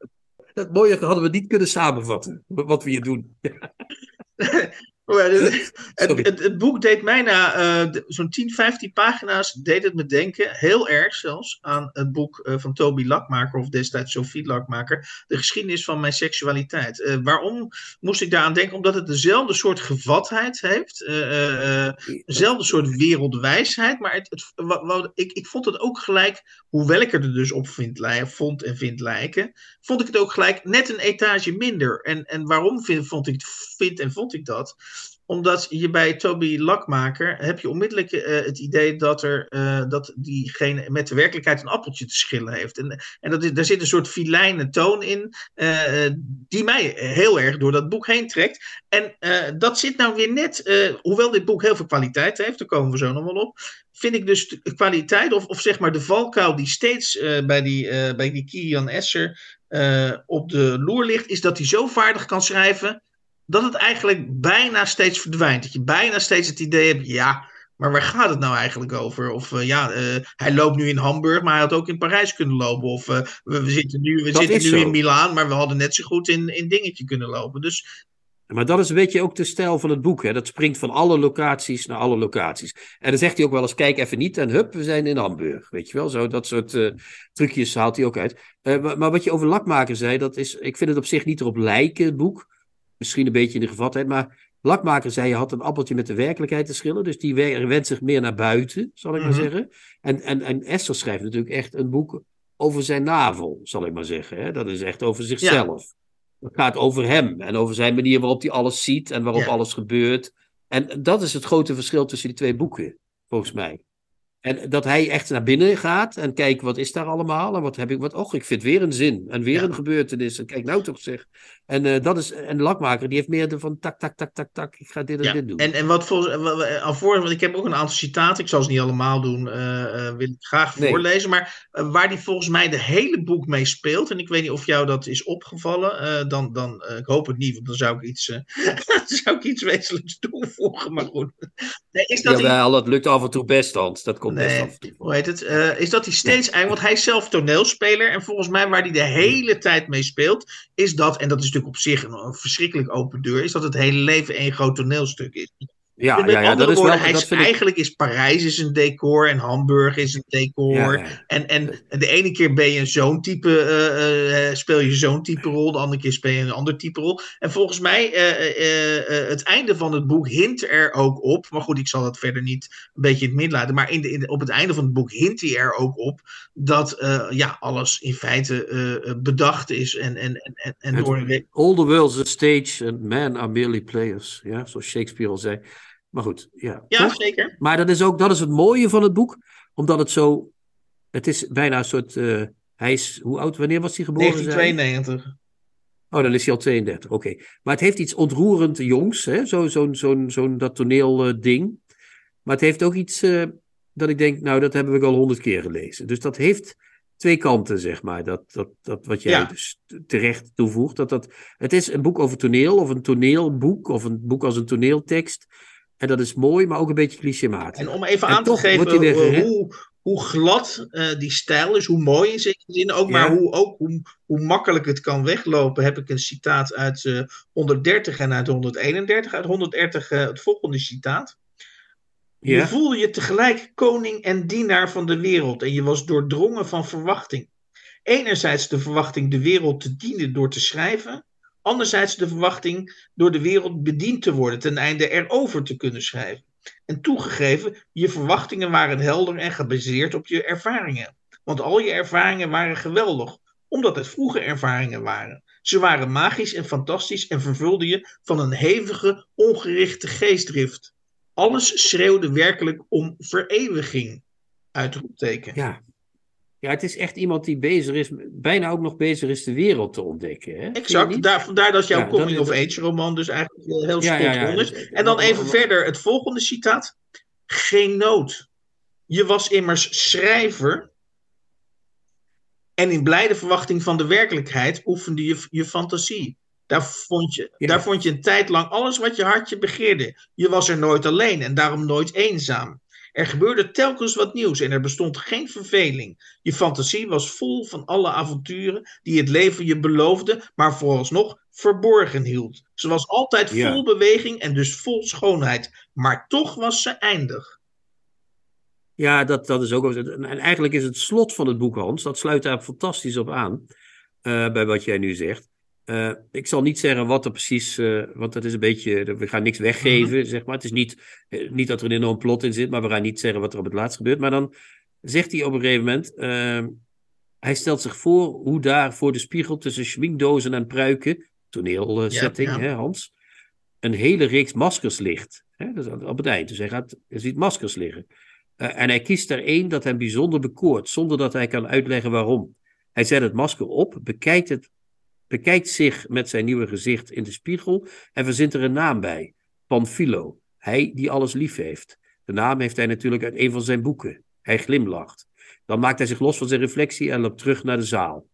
Dat mooie hadden we niet kunnen samenvatten, wat we hier doen. Het, het, Sorry. het, het boek deed mij na eh, zo'n 10, 15 pagina's, deed het me denken, heel erg zelfs, aan het boek eh, van Toby Lakmaker, of destijds Sophie Lakmaker, De geschiedenis van mijn seksualiteit. Eh, waarom moest ik daaraan denken? Omdat het dezelfde soort gevatheid heeft, eh, eh, eh, dezelfde soort wereldwijsheid, maar het, het, ik, ik vond het ook gelijk, hoewel ik er dus op vind, vond en vind lijken, vond ik het ook gelijk net een etage minder. En, en waarom vind, vond ik, vind en vond ik dat? Omdat je bij Toby Lakmaker heb je onmiddellijk eh, het idee dat, er, eh, dat diegene met de werkelijkheid een appeltje te schillen heeft. En, en dat is, daar zit een soort filijne toon in, eh, die mij heel erg door dat boek heen trekt. En dat zit nou weer net, hoewel dit boek heel veel kwaliteit heeft, daar komen we zo nog wel op. Vind ik dus de kwaliteit, of, of zeg maar de valkuil die steeds bij, die, bij die Kirian Esser op de loer ligt, is dat hij zo vaardig kan schrijven dat het eigenlijk bijna steeds verdwijnt. Dat je bijna steeds het idee hebt, ja, maar waar gaat het nou eigenlijk over? Of eh, ja, eh, hij loopt nu in Hamburg, maar hij had ook in Parijs kunnen lopen. Of eh, we, we zitten nu, we Dat zitten nu zo. in Milaan, maar we hadden net zo goed in, in Dingetje kunnen lopen. Dus Maar dat is een beetje ook de stijl van het boek. Hè? Dat springt van alle locaties naar alle locaties. En dan zegt hij ook wel eens, kijk even niet en hup, we zijn in Hamburg. Weet je wel, zo, dat soort trucjes haalt hij ook uit. Maar, maar wat je over Lakmaker zei, dat is, ik vind het op zich niet erop lijken, het boek. Misschien een beetje in de gevatheid, maar Lakmaker zei, je had een appeltje met de werkelijkheid te schillen. Dus die we- wendt zich meer naar buiten, zal ik maar Mhm. zeggen. En, en, en Esther schrijft natuurlijk echt een boek over zijn navel, zal ik maar zeggen. Hè? Dat is echt over zichzelf. Het gaat over hem en over zijn manier waarop hij alles ziet en waarop Ja. alles gebeurt. En dat is het grote verschil tussen die twee boeken, volgens mij. En dat hij echt naar binnen gaat en kijkt wat is daar allemaal en wat heb ik, wat, och, ik vind weer een zin en weer Ja. een gebeurtenis. En kijk nou toch zeg. En eh, dat is, en de lakmaker die heeft meer de van tak, tak, tak, tak, tak, ik ga dit en ja. dit doen. En, en wat volgens wa- alvorens, want ik heb ook een aantal citaten, ik zal ze niet allemaal doen, eh, eh, wil ik graag Nee. voorlezen. Maar eh, waar die volgens mij de hele boek mee speelt, en ik weet niet of jou dat is opgevallen, eh, dan, dan eh, ik hoop het niet, want dan zou ik iets, eh, dan zou ik iets wezenlijks toevoegen. Maar goed. Nee, is dat Jawel, dat lukt af en toe best, Hans. Dat komt best af en toe. hoe heet het? Eh, is dat hij steeds eigenlijk, want hij is zelf toneelspeler en volgens mij waar hij de hele tijd mee speelt, is dat, en dat is op zich een, een verschrikkelijk open deur, is dat het hele leven één groot toneelstuk is. Ja, met ja, ja, andere dat is woorden, wel. hij Dat is, ik, eigenlijk is Parijs is een decor en Hamburg is een decor. ja. En, en de ene keer ben je zo'n type, eh, eh, speel je zo'n type rol, de andere keer speel je een ander type rol. En volgens mij, eh, eh, eh, het einde van het boek hint er ook op, maar goed, ik zal dat verder niet een beetje in het midden laten, maar in de, in de- op het einde van het boek hint hij er ook op dat eh, ja, alles in feite eh, eh, bedacht is en, en, en, en, door All the world's a stage and men are merely players. Ja, zoals Shakespeare al zei. Maar goed, ja. Ja, toch? zeker. Maar dat is ook dat is het mooie van het boek, omdat het zo. Het is bijna een soort. eh, hij is. Hoe oud? Wanneer was hij geboren? zei je? 1992. Oh, dan is hij al 32. Oké. Maar het heeft iets ontroerend jongs, hè? Zo'n zo, zo'n zo'n dat toneel ding. Maar het heeft ook iets eh, dat ik denk, nou, dat hebben we al honderd keer gelezen. Dus dat heeft twee kanten, zeg maar. Dat, dat, dat wat jij Ja. dus terecht toevoegt. Dat dat, het is een boek over toneel, of een toneelboek, of een boek als een toneeltekst. En dat is mooi, maar ook een beetje clichématig. En om even En aan te geven weer eh, hoe, hoe glad eh, die stijl is, hoe mooi in zekere zin, ook, Ja. maar hoe, ook hoe, hoe makkelijk het kan weglopen, heb ik een citaat uit eh, 130 en uit 131. Uit 130 eh, het volgende citaat. Je voelde je tegelijk koning en dienaar van de wereld en je was doordrongen van verwachting. Enerzijds de verwachting de wereld te dienen door te schrijven, anderzijds de verwachting door de wereld bediend te worden ten einde erover te kunnen schrijven. En toegegeven, je verwachtingen waren helder en gebaseerd op je ervaringen. Want al je ervaringen waren geweldig, omdat het vroege ervaringen waren. Ze waren magisch en fantastisch en vervulden je van een hevige, ongerichte geestdrift. Alles schreeuwde werkelijk om vereeuwiging. Uitroepteken. Ja. Ja, het is echt iemand die bezig is, bijna ook nog bezig is de wereld te ontdekken. Hè? Exact, daar, vandaar dat jouw Ja, dat is- coming-of-age roman dus eigenlijk heel Ja, spot is. Dus- En dan even maar- verder het volgende citaat. Geen nood. Je was immers schrijver. En in blijde verwachting van de werkelijkheid oefende je je fantasie. Daar vond, je, daar vond je een tijd lang alles wat je hartje begeerde. Je was er nooit alleen en daarom nooit eenzaam. Er gebeurde telkens wat nieuws en er bestond geen verveling. Je fantasie was vol van alle avonturen die het leven je beloofde, maar vooralsnog verborgen hield. Ze was altijd Ja. vol beweging en dus vol schoonheid, maar toch was ze eindig. Ja, dat, dat is ook. En eigenlijk is het slot van het boek, Hans, dat sluit daar fantastisch op aan. eh, bij wat jij nu zegt. Eh, ik zal niet zeggen wat er precies. eh, want dat is een beetje. We gaan niks weggeven, zeg maar. Het is niet, eh, niet dat er een enorm plot in zit, maar we gaan niet zeggen wat er op het laatst gebeurt. Maar dan zegt hij op een gegeven moment. eh, hij stelt zich voor hoe daar voor de spiegel tussen schminkdozen en pruiken. Toneelsetting, Ja, ja. hè, Hans. Een hele reeks maskers ligt. Hè, dat is op het eind. Dus hij, gaat, hij ziet maskers liggen. En hij kiest er één dat hem bijzonder bekoort, zonder dat hij kan uitleggen waarom. Hij zet het masker op, bekijkt, het, bekijkt zich met zijn nieuwe gezicht in de spiegel en verzint er een naam bij. Panfilo, hij die alles lief heeft. De naam heeft hij natuurlijk uit een van zijn boeken. Hij glimlacht. Dan maakt hij zich los van zijn reflectie en loopt terug naar de zaal.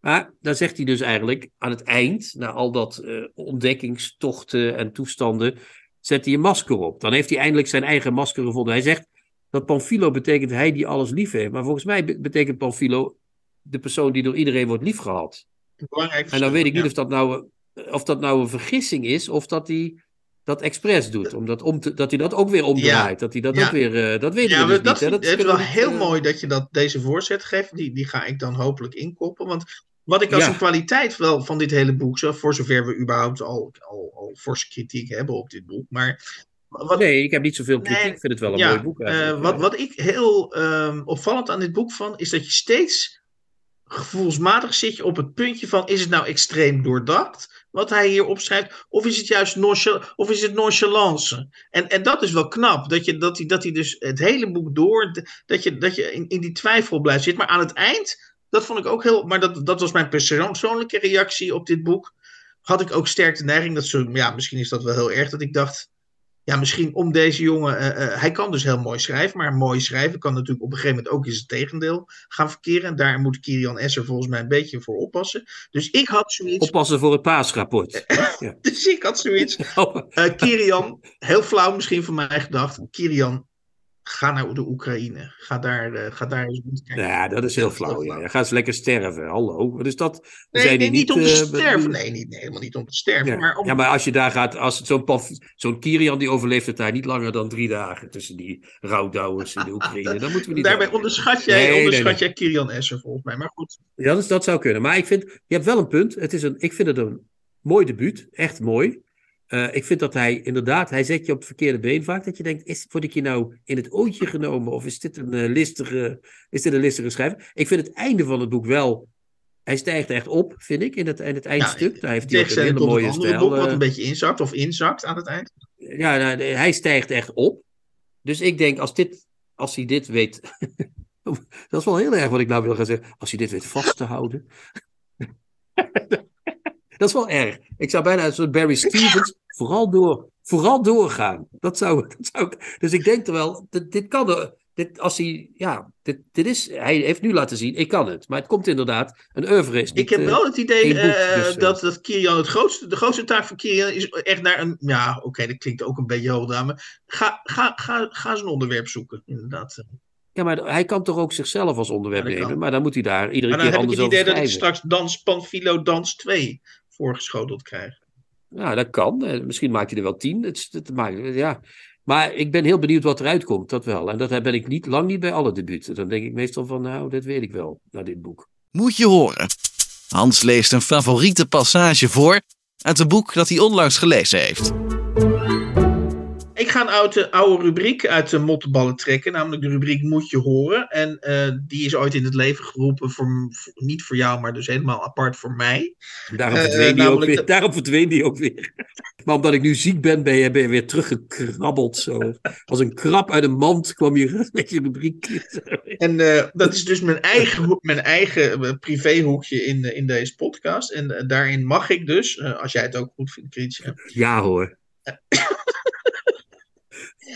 Maar dan zegt hij dus eigenlijk aan het eind, na al dat eh, ontdekkingstochten en toestanden, zet hij een masker op. Dan heeft hij eindelijk zijn eigen masker gevonden. Hij zegt dat Panfilo betekent hij die alles lief heeft. Maar volgens mij be- betekent Panfilo de persoon die door iedereen wordt liefgehad. Belangrijk En dan weet ik niet of dat nou, of dat nou een vergissing is of dat hij dat expres doet. Omdat om te- dat hij dat ook weer omdraait. Dat hij dat Ja. ook weer. eh, dat weten Ja, we dus dat niet. Dat is wel we heel eh, mooi dat je dat, deze voorzet geeft. Die, die ga ik dan hopelijk inkoppen. Want wat ik als een kwaliteit wel van dit hele boek zo, voor zover we überhaupt al, al, al forse kritiek hebben op dit boek. Maar wat, Nee, ik heb niet zoveel kritiek. Nee, ik vind het wel een mooi boek. eh, wat, wat ik heel ehm, opvallend aan dit boek vond, is dat je steeds gevoelsmatig zit je op het puntje van: is het nou extreem doordacht wat hij hier opschrijft, of is het juist nonchal, of is het nonchalance? En, en dat is wel knap, dat, je, dat, hij, dat hij dus het hele boek door, dat je, dat je in, in die twijfel blijft zitten. Maar aan het eind, dat vond ik ook heel, maar dat, dat was mijn persoonlijke reactie op dit boek. Had ik ook sterk de neiging dat zo, ja, misschien is dat wel heel erg, dat ik dacht ja, misschien om deze jongen. eh, eh, hij kan dus heel mooi schrijven, maar mooi schrijven kan natuurlijk op een gegeven moment ook eens het tegendeel gaan verkeren. En daar moet Kirian Esser volgens mij een beetje voor oppassen. Dus ik had zoiets. Oppassen voor het paasrapport. Ja. Dus ik had zoiets. Eh Kirian, heel flauw misschien van mij gedacht. Kirian, ga naar de Oekraïne. Ga daar, uh, ga daar eens kijken. Ja, dat is heel flauw. Ja. Ga eens lekker sterven. Hallo. Wat is dat? Nee, nee niet, niet, om te uh, sterven. Nee, niet, nee, helemaal niet om te sterven. Ja, maar, om... ja, maar als je daar gaat, als zo'n zo'n Kirian die overleeft het daar niet langer dan drie dagen tussen die rouwdouwers in de Oekraïne. Dan moeten we niet. Daarbij onderschat jij, nee, onderschat nee, jij Kirian Esser volgens mij. Maar goed. Ja, dat, dat zou kunnen. Maar ik vind, je hebt wel een punt. Het is een, ik vind het een mooi debuut. Echt mooi. Uh, ik vind dat hij inderdaad, hij zet je op het verkeerde been vaak. Dat je denkt, is, word ik hier nou in het ootje genomen? Of is dit een, uh, listige, is dit een listige schrijver? Ik vind het einde van het boek wel, hij stijgt echt op, vind ik, in het, in het eindstuk. Ja, Daar heeft hij ook een hele mooie stijl. boek wat een eh. beetje inzakt of inzakt aan het eind. Ja, nou, hij stijgt echt op. Dus ik denk, als, dit, als hij dit weet... dat is wel heel erg wat ik nou wil gaan zeggen. Als hij dit weet vast te houden... Dat is wel erg. Ik zou bijna een soort Barry Stevens vooral, door, vooral doorgaan. Dat zou, dat zou. Dus ik denk er wel, dit, dit kan Dit, als hij, ja, dit, dit is, hij heeft nu laten zien, ik kan het. Maar het komt inderdaad, een oeuvre is Ik heb wel het idee uh, dus, dat, dat Kirian het grootste, de grootste taak van Kirian is echt naar een, ja, oké, okay, dat klinkt ook een beetje maar ga, ga, ga, ga zijn onderwerp zoeken, inderdaad. Ja, maar hij kan toch ook zichzelf als onderwerp nemen, maar dan moet hij daar iedere keer anders over Maar dan heb ik het idee dat ik straks Dans Panfilo Dans 2 voorgeschoteld krijgen. Ja, dat kan. Eh, misschien maakt hij er wel tien. Het, het maakt, ja. Maar ik ben heel benieuwd wat eruit komt, dat wel. En dat ben ik niet, lang niet bij alle debuten. Dan denk ik meestal van, nou, dit weet ik wel, naar dit boek. Moet je horen. Hans leest een favoriete passage voor uit een boek dat hij onlangs gelezen heeft. Ik ga een oude, oude rubriek uit de mottenballen trekken, namelijk de rubriek Moet je horen. En uh, die is ooit in het leven geroepen, voor, voor, niet voor jou, maar dus helemaal apart voor mij. Daarom uh, verdween, die, ook weer, de... daarom verdween die ook weer. Maar omdat ik nu ziek ben, ben je, ben je weer teruggekrabbeld. Zo. Als een krab uit een mand kwam je met je rubriek. En uh, dat is dus mijn eigen, mijn eigen privéhoekje in, in deze podcast. En daarin mag ik dus, als jij het ook goed vindt, Christian. Ja hoor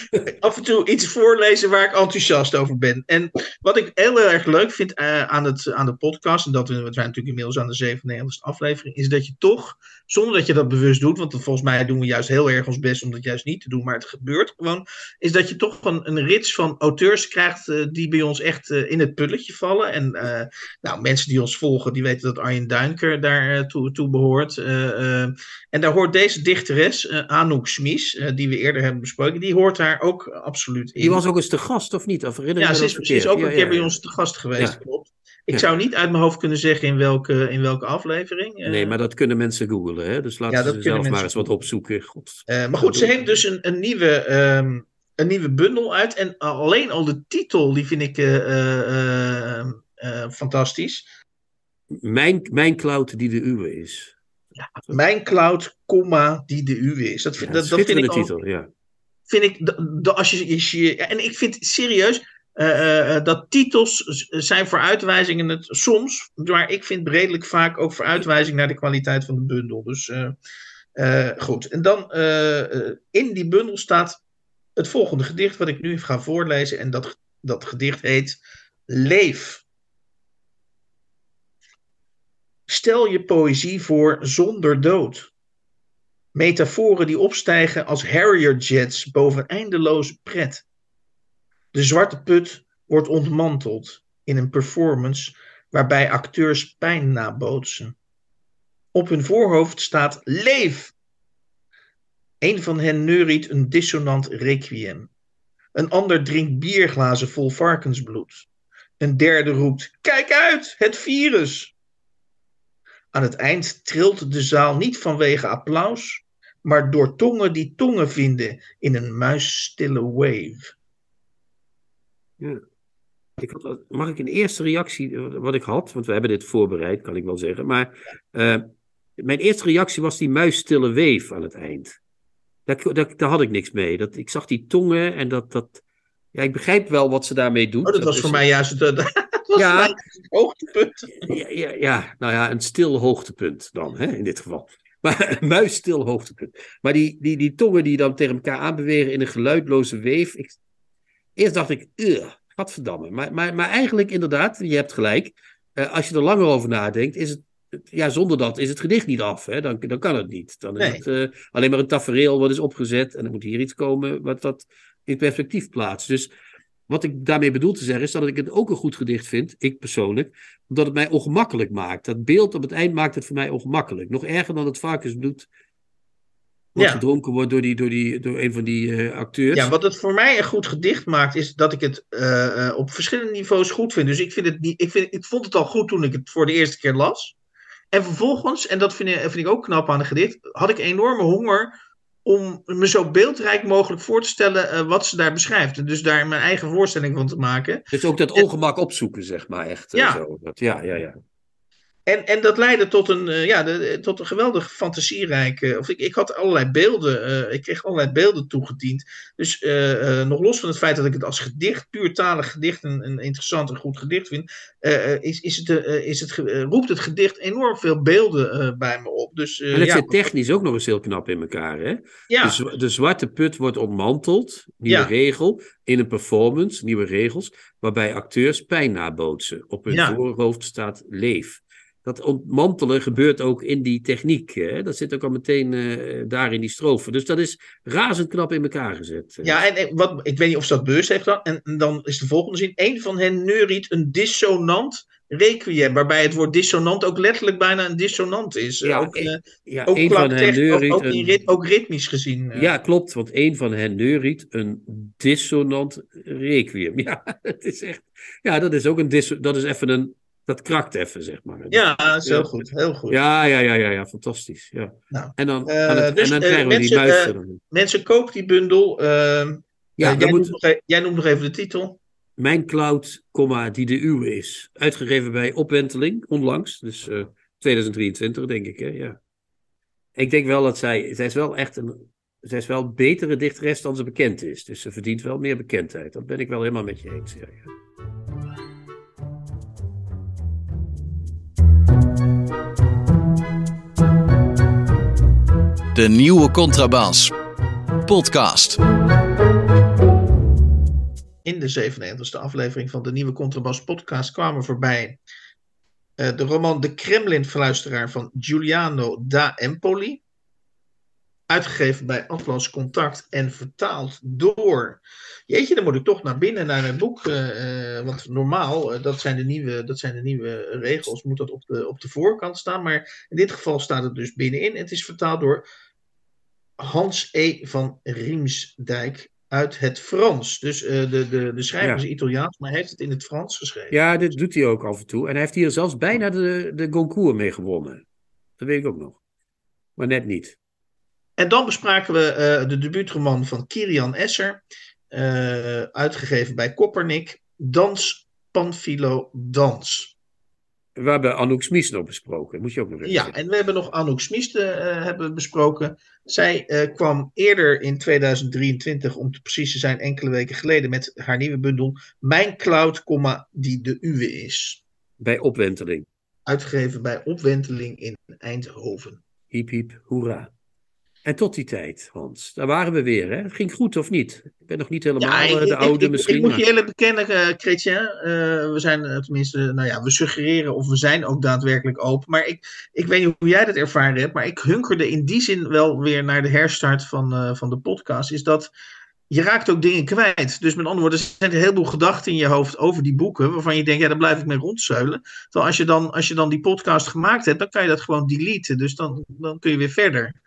af en toe iets voorlezen waar ik enthousiast over ben. En wat ik heel erg leuk vind uh, aan, het, aan de podcast, en dat we, zijn natuurlijk inmiddels aan de 97e aflevering, is dat je toch, zonder dat je dat bewust doet, want volgens mij doen we juist heel erg ons best om dat juist niet te doen, maar het gebeurt gewoon, is dat je toch een, een rits van auteurs krijgt uh, die bij ons echt uh, in het pulletje vallen. En nou, mensen die ons volgen, die weten dat Arjen Duinker daar toe, toe, behoort. en daar hoort deze dichteres, Anouk Smies, die we eerder hebben besproken, die hoort daar ook absoluut in. Die was ook eens te gast, of niet? Of ja, ze is, ze is ook een keer bij ons te gast geweest, klopt. Ik zou niet uit mijn hoofd kunnen zeggen in welke, in welke aflevering. Nee, maar dat kunnen mensen googlen. Hè? Dus laten ze zelf maar eens wat opzoeken. God. Uh, maar goed, ze heeft dus een, een, nieuwe, um, een nieuwe bundel uit. En alleen al de titel, die vind ik uh, uh, fantastisch. Mijn, mijn cloud die de uwe is. Ja, mijn cloud, comma, die de uwe is. Dat, ja, dat, dat vind ik titel, al, ja vind ik, als je, je, en ik vind serieus, uh, uh, dat titels zijn voor uitwijzingen het soms, maar ik vind redelijk vaak ook voor uitwijzing naar de kwaliteit van de bundel. Dus goed. En dan in die bundel staat het volgende gedicht wat ik nu ga voorlezen. En dat, dat gedicht heet Leef. Stel je poëzie voor zonder dood. Metaforen die opstijgen als Harrier-jets boven eindeloze pret. De zwarte put wordt ontmanteld in een performance waarbij acteurs pijn nabootsen. Op hun voorhoofd staat Leef! Een van hen neuriet een dissonant requiem. Een ander drinkt bierglazen vol varkensbloed. Een derde roept: Kijk uit, het virus! Aan het eind trilt de zaal niet vanwege applaus, maar door tongen die tongen vinden in een muisstille wave. Ja. Ik had, mag ik een eerste reactie, wat ik had, want we hebben dit voorbereid, kan ik wel zeggen. Maar uh, mijn eerste reactie was die muisstille wave aan het eind. Daar, daar, daar, had ik niks mee. Dat, ik zag die tongen en dat, dat. Ja, ik begrijp wel wat ze daarmee doen. Oh, dat, was voor mij juist het, ja, hoogtepunt. Ja, ja, ja, nou ja, een stil hoogtepunt dan, hè, in dit geval. Maar een muis stil hoogtepunt. Maar die, die, die tongen die dan tegen elkaar aanbewegen in een geluidloze weef. Ik, eerst dacht ik, wat verdamme. Maar, maar, maar eigenlijk inderdaad, je hebt gelijk. Uh, als je er langer over nadenkt, is het ja, zonder dat is het gedicht niet af. Hè? Dan, dan kan het niet. Dan is het uh, alleen maar een tafereel wat is opgezet. En dan moet hier iets komen wat dat in perspectief plaatst. Dus wat ik daarmee bedoel te zeggen is dat ik het ook een goed gedicht vind, ik persoonlijk, omdat het mij ongemakkelijk maakt. Dat beeld op het eind maakt het voor mij ongemakkelijk. Nog erger dan het varkensbloed wat Ja. gedronken wordt door, die, door, die, door een van die eh, acteurs. Ja, wat het voor mij een goed gedicht maakt, is dat ik het eh, eh, op verschillende niveaus goed vind. Dus ik, vind het niet, ik, vind, ik vond het al goed toen ik het voor de eerste keer las. En vervolgens, en dat vind ik, vind ik ook knap aan een gedicht, had ik enorme honger om me zo beeldrijk mogelijk voor te stellen eh, wat ze daar beschrijft. En dus daar mijn eigen voorstelling van te maken. Dus ook dat ongemak opzoeken, zeg maar, echt. eh, Ja. Zo. Dat, ja, ja, ja. En, en dat leidde tot een, eh, ja, de, tot een geweldig fantasierijke. Of ik, ik had allerlei beelden. eh, ik kreeg allerlei beelden toegediend. Dus eh, eh, nog los van het feit dat ik het als gedicht, puurtalig gedicht, een, een interessant en goed gedicht vind. eh, eh, is, is het, eh, is het, eh, roept het gedicht enorm veel beelden eh, bij me op. Dus, eh, En het ja, zit technisch ook nog eens heel knap in elkaar, hè? ja, De, zwa- de zwarte put wordt ontmanteld, nieuwe Ja. regel, in een performance, nieuwe regels, waarbij acteurs pijn nabootsen. Op hun Ja. voorhoofd staat leef. Dat ontmantelen gebeurt ook in die techniek. Hè? Dat zit ook al meteen eh, daar in die strofe. Dus dat is razend knap in elkaar gezet. eh. ja en, en wat, ik weet niet of ze dat bewust heeft gedaan. En, en dan is de volgende zin. Een van hen neuriet een dissonant requiem. Waarbij het woord dissonant ook letterlijk bijna een dissonant is. Ja, ook, eh, ja, ook van hen ook, neuriet ook, in een- rit- ook ritmisch gezien. Ja, klopt, want een van hen neuriet een dissonant requiem. Ja, het is echt. Ja, dat is ook een dat is even een. Dat krakt even, zeg maar. Ja, dat is heel Ja. goed. Heel goed. Ja, ja, ja, ja, ja, fantastisch. Ja. Nou, en dan, eh, het- dus, en dan eh, krijgen we die muis. eh, Mensen, koop die bundel. ja, jij, moet noemt nog, e- jij noemt nog even de titel. Mijn Cloud, comma, die de uwe is. Uitgegeven bij Opwenteling, onlangs. Dus eh 2023, denk ik. Hè? Ja. Ik denk wel dat zij. Zij is wel echt een. Zij is wel een betere dichteres dan ze bekend is. Dus ze verdient wel meer bekendheid. Dat ben ik wel helemaal met je eens. Ja, ja. De nieuwe Contrabas. Podcast. In de 97e aflevering van de nieuwe Contrabas podcast kwamen voorbij eh, de roman De Kremlin-fluisteraar van Giuliano da Empoli. Uitgegeven bij Atlas Contact en vertaald door. Jeetje, dan moet ik toch naar binnen naar mijn boek. eh, eh, want normaal, dat, zijn de nieuwe, dat zijn de nieuwe regels, moet dat op de, op de voorkant staan. Maar in dit geval staat het dus binnenin. Het is vertaald door Hans E. van Riemsdijk uit het Frans. Dus eh, de, de, de schrijver Ja. is Italiaans, maar hij heeft het in het Frans geschreven. ja, dit doet hij ook af en toe. En hij heeft hier zelfs bijna de, de Goncourt mee gewonnen. Dat weet ik ook nog. Maar net niet. En dan bespraken we eh, de debuutroman van Kirian Esser, eh, uitgegeven bij Koppernik, Dans, Panfilo, Dans. We hebben Anouk Smies nog besproken. Moet je ook nog even Ja, en we hebben nog Anouk Smiste eh, hebben besproken. Zij eh, kwam eerder in 2023, om te precies te zijn, enkele weken geleden, met haar nieuwe bundel Mijn Cloud, die de uwe is. Bij Opwenteling. Uitgegeven bij Opwenteling in Eindhoven. Hiep, hiep, hoera. En tot die tijd, Hans. Daar waren we weer, hè? Het ging goed of niet? Ik ben nog niet helemaal ik- de oude ik, misschien. Ik moet maar- je eerlijk bekennen, Chrétien. eh, we zijn eh, tenminste, nou ja, we suggereren of we zijn ook daadwerkelijk open. Maar ik, ik weet niet hoe jij dat ervaren hebt. Maar ik hunkerde in die zin wel weer naar de herstart van, van de podcast. Is dat je raakt ook dingen kwijt. Dus met andere woorden, er zijn een heleboel gedachten in je hoofd over die boeken. Waarvan je denkt, ja, daar blijf ik mee rondzeulen. Terwijl als je dan, als je dan die podcast gemaakt hebt, dan kan je dat gewoon deleten. Dus dan, dan kun je weer verder.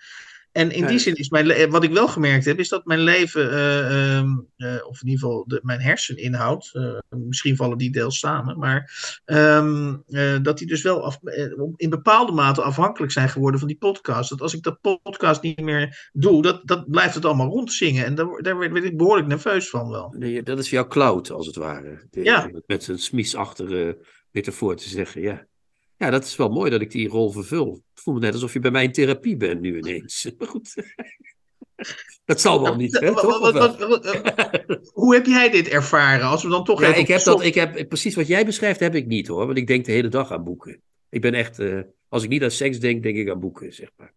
En in die zin is mijn wat ik wel gemerkt heb, is dat mijn leven, eh, ehm, eh, of in ieder geval de, mijn herseninhoud, eh, misschien vallen die deels samen, maar ehm, eh, dat die dus wel af, in bepaalde mate afhankelijk zijn geworden van die podcast. Dat als ik dat podcast niet meer doe, dat, dat blijft het allemaal rondzingen. En daar, daar werd werd ik behoorlijk nerveus van wel. Dat is jouw cloud, als het ware. De- Ja. Met zijn smiesachtige metafoor te zeggen, ja. Ja, dat is wel mooi dat ik die rol vervul. Het voelt me net alsof je bij mij in therapie bent nu ineens. Maar goed. Dat zal wel niet, hè? Toch? wat- wat- wat- hoe heb jij dit ervaren? Als we dan toch Ja, even ik heb dat, ik heb, precies wat jij beschrijft heb ik niet hoor. Want ik denk de hele dag aan boeken. Ik ben echt, eh, als ik niet aan seks denk, denk ik aan boeken, zeg maar.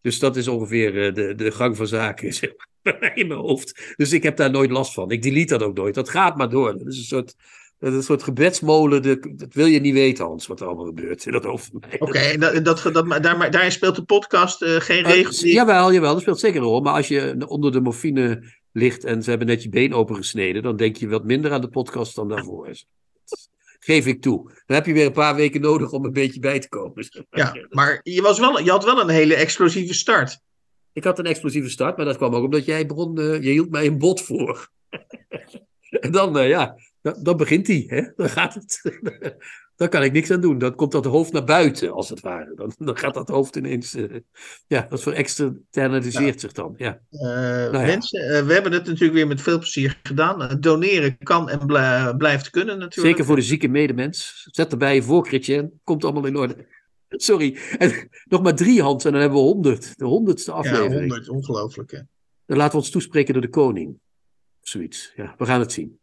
Dus dat is ongeveer eh, de, de gang van zaken, zeg maar, in mijn hoofd. Dus ik heb daar nooit last van. Ik delete dat ook nooit. Dat gaat maar door. Dat is een soort, een soort gebedsmolen. De, dat wil je niet weten, Hans, wat er allemaal gebeurt in dat hoofd. Oké, en dat, dat, dat, daar, daarin speelt de podcast eh, geen Eh, regel. die- jawel, jawel, dat speelt zeker een rol. Maar als je onder de morfine ligt en ze hebben net je been opengesneden, dan denk je wat minder aan de podcast dan daarvoor. Geef ik toe. Dan heb je weer een paar weken nodig om een beetje bij te komen. Ja, maar je, was wel, je had wel een hele explosieve start. Ik had een explosieve start, maar dat kwam ook omdat jij begon, uh, je hield mij een bot voor. en dan, ja, dan, dan begint hij. Hè? Dan gaat het. dan kan ik niks aan doen. Dan komt dat hoofd naar buiten, als het ware. Dan, dan gaat dat hoofd ineens. Uh, ja, dat verexternaliseert ja. zich dan. Ja. Uh, nou ja. Mensen, we hebben het natuurlijk weer met veel plezier gedaan. doneren kan en blijft kunnen, natuurlijk. Zeker voor de zieke medemens. Zet erbij voor Chrétien. Komt allemaal in orde. Sorry. En nog maar drie handen en dan hebben we honderd. De honderdste aflevering. Ja, honderd. Ongelooflijk, hè? Dan laten we ons toespreken door de koning. Zoiets. Ja, we gaan het zien.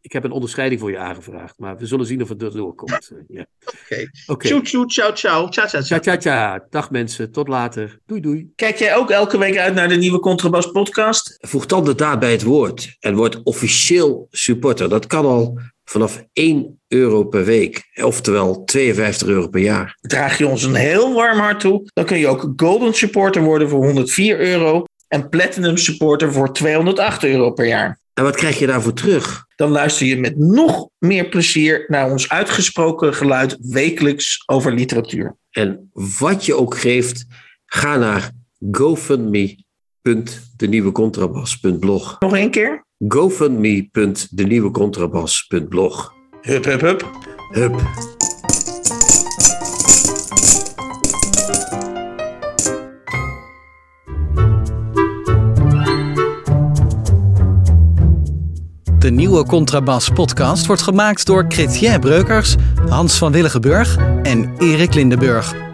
Ik heb een onderscheiding voor je aangevraagd, maar we zullen zien of het erdoor komt. Ja. Oké. Okay. okay. Ciao, ciao, ciao, ciao. Ciao, ciao, ciao. ciao, ciao. Dag mensen, tot later. Doei, doei. Kijk jij ook elke week uit naar de nieuwe Contrabas podcast? Voeg dan de daad bij het woord en word officieel supporter. Dat kan al vanaf 1 euro per week, oftewel 52 euro per jaar. Draag je ons een heel warm hart toe, dan kun je ook Golden Supporter worden voor 104 euro en Platinum Supporter voor 208 euro per jaar. En wat krijg je daarvoor terug? Dan luister je met nog meer plezier naar ons uitgesproken geluid wekelijks over literatuur. En wat je ook geeft, ga naar gofundme.denieuwecontrabas.blog. Nog één keer? gofundme.denieuwecontrabas.blog. Hup, hup, hup. Hup. De nieuwe Contrabas podcast wordt gemaakt door Chrétien Breukers, Hans van Willigenburg en Erik Lindenburg.